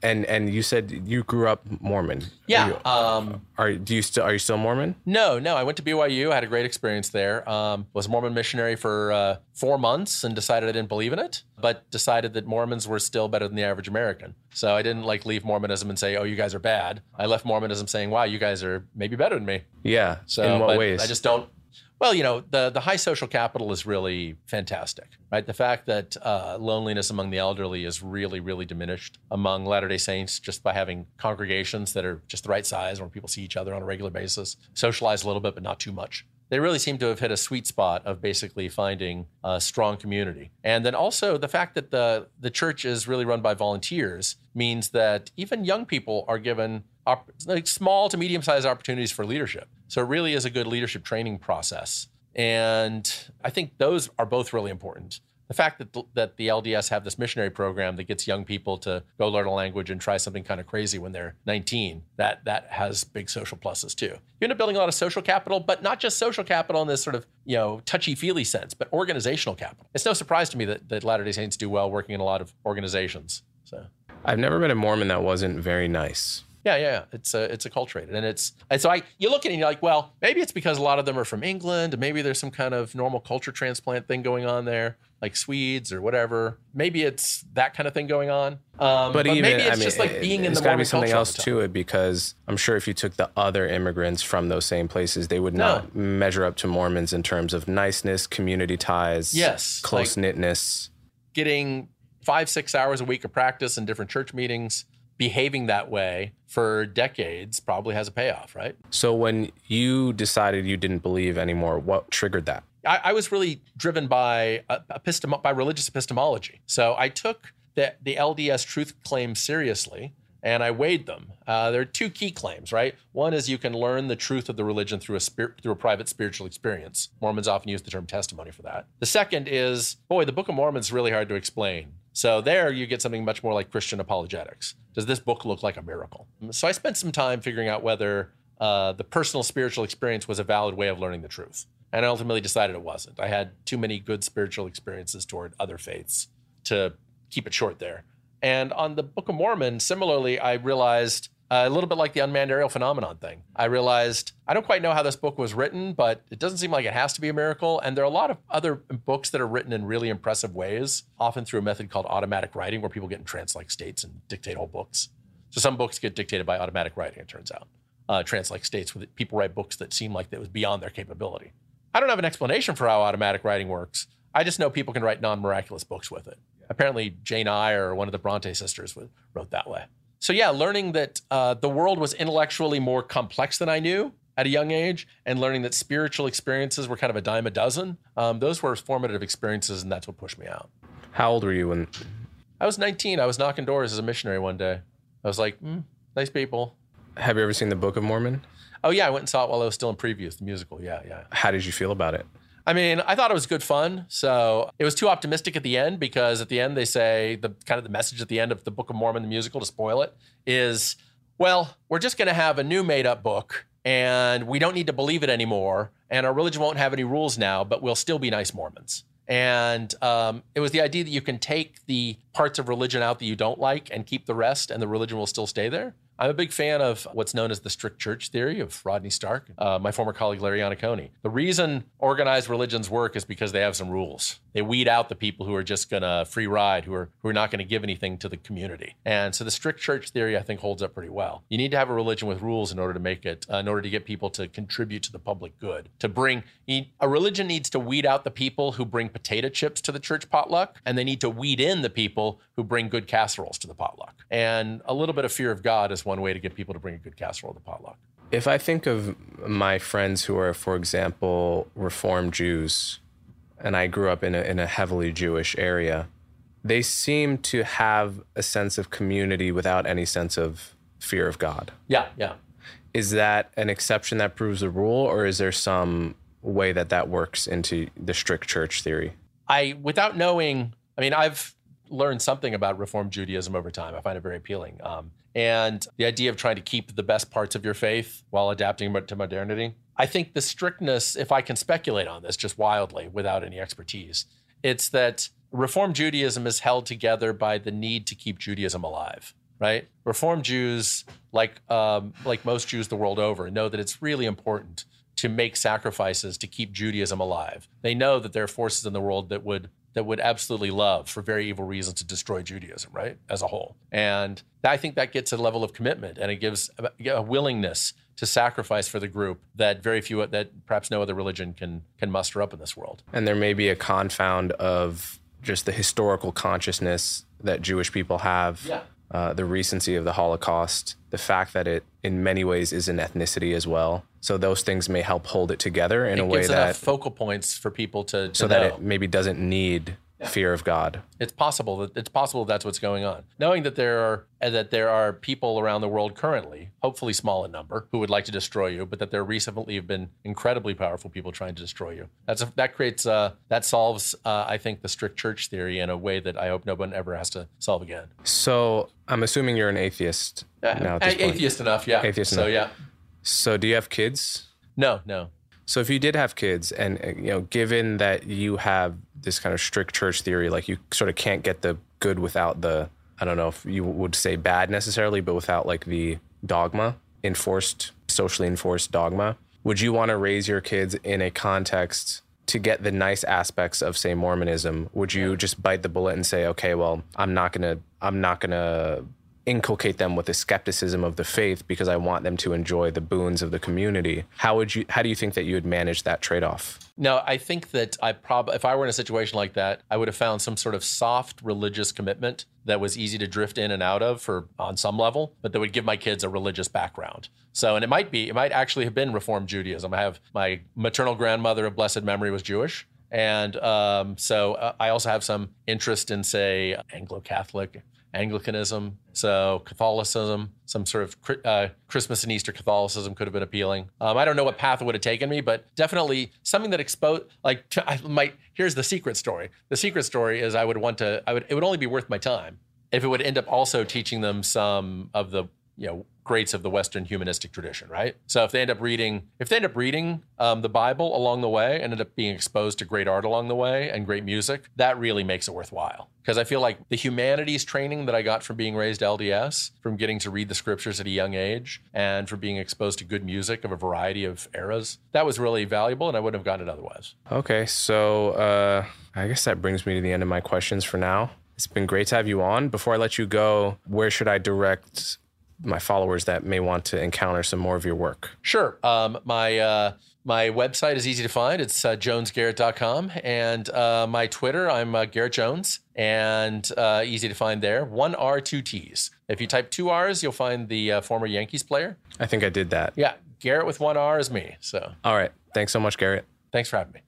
and and you said you grew up Mormon Are yeah, you- um, Are do you still are you still Mormon? No, no. I went to BYU. I had a great experience there. Um, was a Mormon missionary for uh, four months and decided I didn't believe in it, but decided that Mormons were still better than the average American. So I didn't like leave Mormonism and say, "Oh, you guys are bad." I left Mormonism saying, "Wow, you guys are maybe better than me." Yeah. So in what ways? I just don't. Well, you know, the the high social capital is really fantastic, right? The fact that uh, loneliness among the elderly is really, really diminished among Latter Day Saints just by having congregations that are just the right size, where people see each other on a regular basis, socialize a little bit, but not too much. They really seem to have hit a sweet spot of basically finding a strong community, and then also the fact that the the church is really run by volunteers means that even young people are given op- like small to medium sized opportunities for leadership. So it really is a good leadership training process. And I think those are both really important. The fact that the, that the LDS have this missionary program that gets young people to go learn a language and try something kind of crazy when they're 19, that that has big social pluses too. You end up building a lot of social capital, but not just social capital in this sort of you know touchy-feely sense, but organizational capital. It's no surprise to me that, that Latter-day Saints do well working in a lot of organizations. So I've never met a Mormon that wasn't very nice. yeah, yeah, yeah. It's uh, it's acculturated, and it's and so I you look at it and you're like, well, maybe it's because a lot of them are from England, and maybe there's some kind of normal culture transplant thing going on there, like Swedes or whatever. Maybe it's that kind of thing going on. Um, But, even maybe it's I mean, just like being in it's the got to be something else to it because I'm sure if you took the other immigrants from those same places, they would No. not measure up to Mormons in terms of niceness, community ties, Yes, like- close knitness. Getting five six hours a week of practice in different church meetings, behaving that way for decades probably has a payoff, right? So when you decided you didn't believe anymore, what triggered that? I, I was really driven by uh, epistem- by religious epistemology. So I took the the LDS truth claim seriously and I weighed them. Uh, there are two key claims, right? One is you can learn the truth of the religion through a spirit, through a private spiritual experience. Mormons often use the term testimony for that. The second is, boy, the Book of Mormon is really hard to explain. So there you get something much more like Christian apologetics. Does this book look like a miracle? So I spent some time figuring out whether uh, the personal spiritual experience was a valid way of learning the truth. And I ultimately decided it wasn't. I had too many good spiritual experiences toward other faiths to keep it short there. And on the Book of Mormon, similarly, I realized uh, a little bit like the unmanned aerial phenomenon thing. I realized I don't quite know how this book was written, but it doesn't seem like it has to be a miracle. And there are a lot of other books that are written in really impressive ways, often through a method called automatic writing, where people get in trance like states and dictate whole books. So some books get dictated by automatic writing, it turns out. Uh, trance like states where people write books that seem like it was beyond their capability. I don't have an explanation for how automatic writing works. I just know people can write non miraculous books with it. Apparently, Jane Eyre or one of the Bronte sisters wrote that way. So, yeah, learning that uh, the world was intellectually more complex than I knew at a young age, and learning that spiritual experiences were kind of a dime a dozen, um, those were formative experiences, and that's what pushed me out. How old were you when? I was 19. I was knocking doors as a missionary one day. I was like, mm, nice people. Have you ever seen the Book of Mormon? Oh, yeah, I went and saw it while I was still in previews, the musical. Yeah, yeah. How did you feel about it? I mean, I thought it was good fun. So it was too optimistic at the end because at the end they say the kind of the message at the end of the Book of Mormon, the musical, to spoil it, is, well, we're just going to have a new made up book and we don't need to believe it anymore. And our religion won't have any rules now, but we'll still be nice Mormons. And um, it was the idea that you can take the parts of religion out that you don't like and keep the rest, and the religion will still stay there. I'm a big fan of what's known as the strict church theory of Rodney Stark, uh, my former colleague Larry Iannaccone. The reason organized religions work is because they have some rules. They weed out the people who are just going to free ride, who are who are not going to give anything to the community. And so the strict church theory, I think, holds up pretty well. You need to have a religion with rules in order to make it, uh, in order to get people to contribute to the public good. To bring a religion needs to weed out the people who bring potato chips to the church potluck, and they need to weed in the people who bring good casseroles to the potluck. And a little bit of fear of God is one way to get people to bring a good casserole to potluck. If I think of my friends who are, for example, Reformed Jews, and I grew up in a, in a heavily Jewish area, they seem to have a sense of community without any sense of fear of God. Yeah, yeah. Is that an exception that proves the rule, or is there some way that that works into the strict church theory? I, without knowing, I mean, I've learned something about Reform Judaism over time. I find it very appealing. Um, and the idea of trying to keep the best parts of your faith while adapting to modernity. I think the strictness, if I can speculate on this just wildly without any expertise, it's that Reform Judaism is held together by the need to keep Judaism alive. Right, Reform Jews, like um, like most Jews the world over, know that it's really important to make sacrifices to keep Judaism alive. They know that there are forces in the world that would that would absolutely love for very evil reasons to destroy Judaism, right, as a whole. And I think that gets a level of commitment and it gives a willingness to sacrifice for the group that very few that perhaps no other religion can can muster up in this world. And there may be a confound of just the historical consciousness that Jewish people have. Yeah. Uh, the recency of the Holocaust, the fact that it, in many ways, is an ethnicity as well. So those things may help hold it together in it a way that focal points for people to, to so know. that it maybe doesn't need yeah. fear of God. It's possible that it's possible that's what's going on. Knowing that there are that there are people around the world currently, hopefully small in number, who would like to destroy you, but that there recently have been incredibly powerful people trying to destroy you. That's a, that creates uh, that solves uh, I think the strict church theory in a way that I hope no one ever has to solve again. So I'm assuming you're an atheist yeah, now. atheist enough, yeah. Atheist so enough. yeah. So do you have kids? No, no. So if you did have kids, and uh, you know, given that you have this kind of strict church theory, like you sort of can't get the good without the, I don't know if you would say bad necessarily, but without like the dogma, enforced, socially enforced dogma. Would you want to raise your kids in a context to get the nice aspects of say Mormonism? Would you just bite the bullet and say, okay, well, I'm not gonna, I'm not gonna inculcate them with the skepticism of the faith because I want them to enjoy the boons of the community. How would you how do you think that you would manage that trade-off? No, I think that I probably if I were in a situation like that, I would have found some sort of soft religious commitment that was easy to drift in and out of for on some level, but that would give my kids a religious background. So, and it might be, it might actually have been Reformed Judaism. I have my maternal grandmother of blessed memory was Jewish. And um, so uh, I also have some interest in, say, Anglo Catholic Anglicanism. So Catholicism, some sort of uh, Christmas and Easter Catholicism could have been appealing. Um, I don't know what path it would have taken me, but definitely something that exposed. Like I might. Here's the secret story. The secret story is I would want to. I would. It would only be worth my time if it would end up also teaching them some of the you know greats of the Western humanistic tradition, right? So if they end up reading, if they end up reading um, the Bible along the way, and end up being exposed to great art along the way and great music, that really makes it worthwhile. Because I feel like the humanities training that I got from being raised LDS, from getting to read the scriptures at a young age, and from being exposed to good music of a variety of eras, that was really valuable, and I wouldn't have gotten it otherwise. Okay, so uh, I guess that brings me to the end of my questions for now. It's been great to have you on. Before I let you go, where should I direct my followers that may want to encounter some more of your work? Sure. Um, my uh, my website is easy to find. It's uh, jonesgarrett.com. And uh, my Twitter, I'm uh, Garett Jones, and uh, easy to find there. One R, two T's. If you type two R's, you'll find the uh, former Yankees player. I think I did that. Yeah. Garett with one R is me. So. All right. Thanks so much, Garett. Thanks for having me.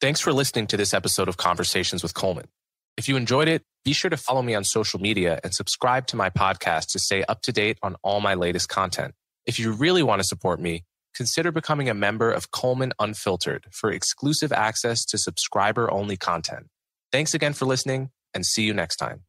Thanks for listening to this episode of Conversations with Coleman. If you enjoyed it, be sure to follow me on social media and subscribe to my podcast to stay up to date on all my latest content. If you really want to support me, consider becoming a member of Coleman Unfiltered for exclusive access to subscriber only content. Thanks again for listening and see you next time.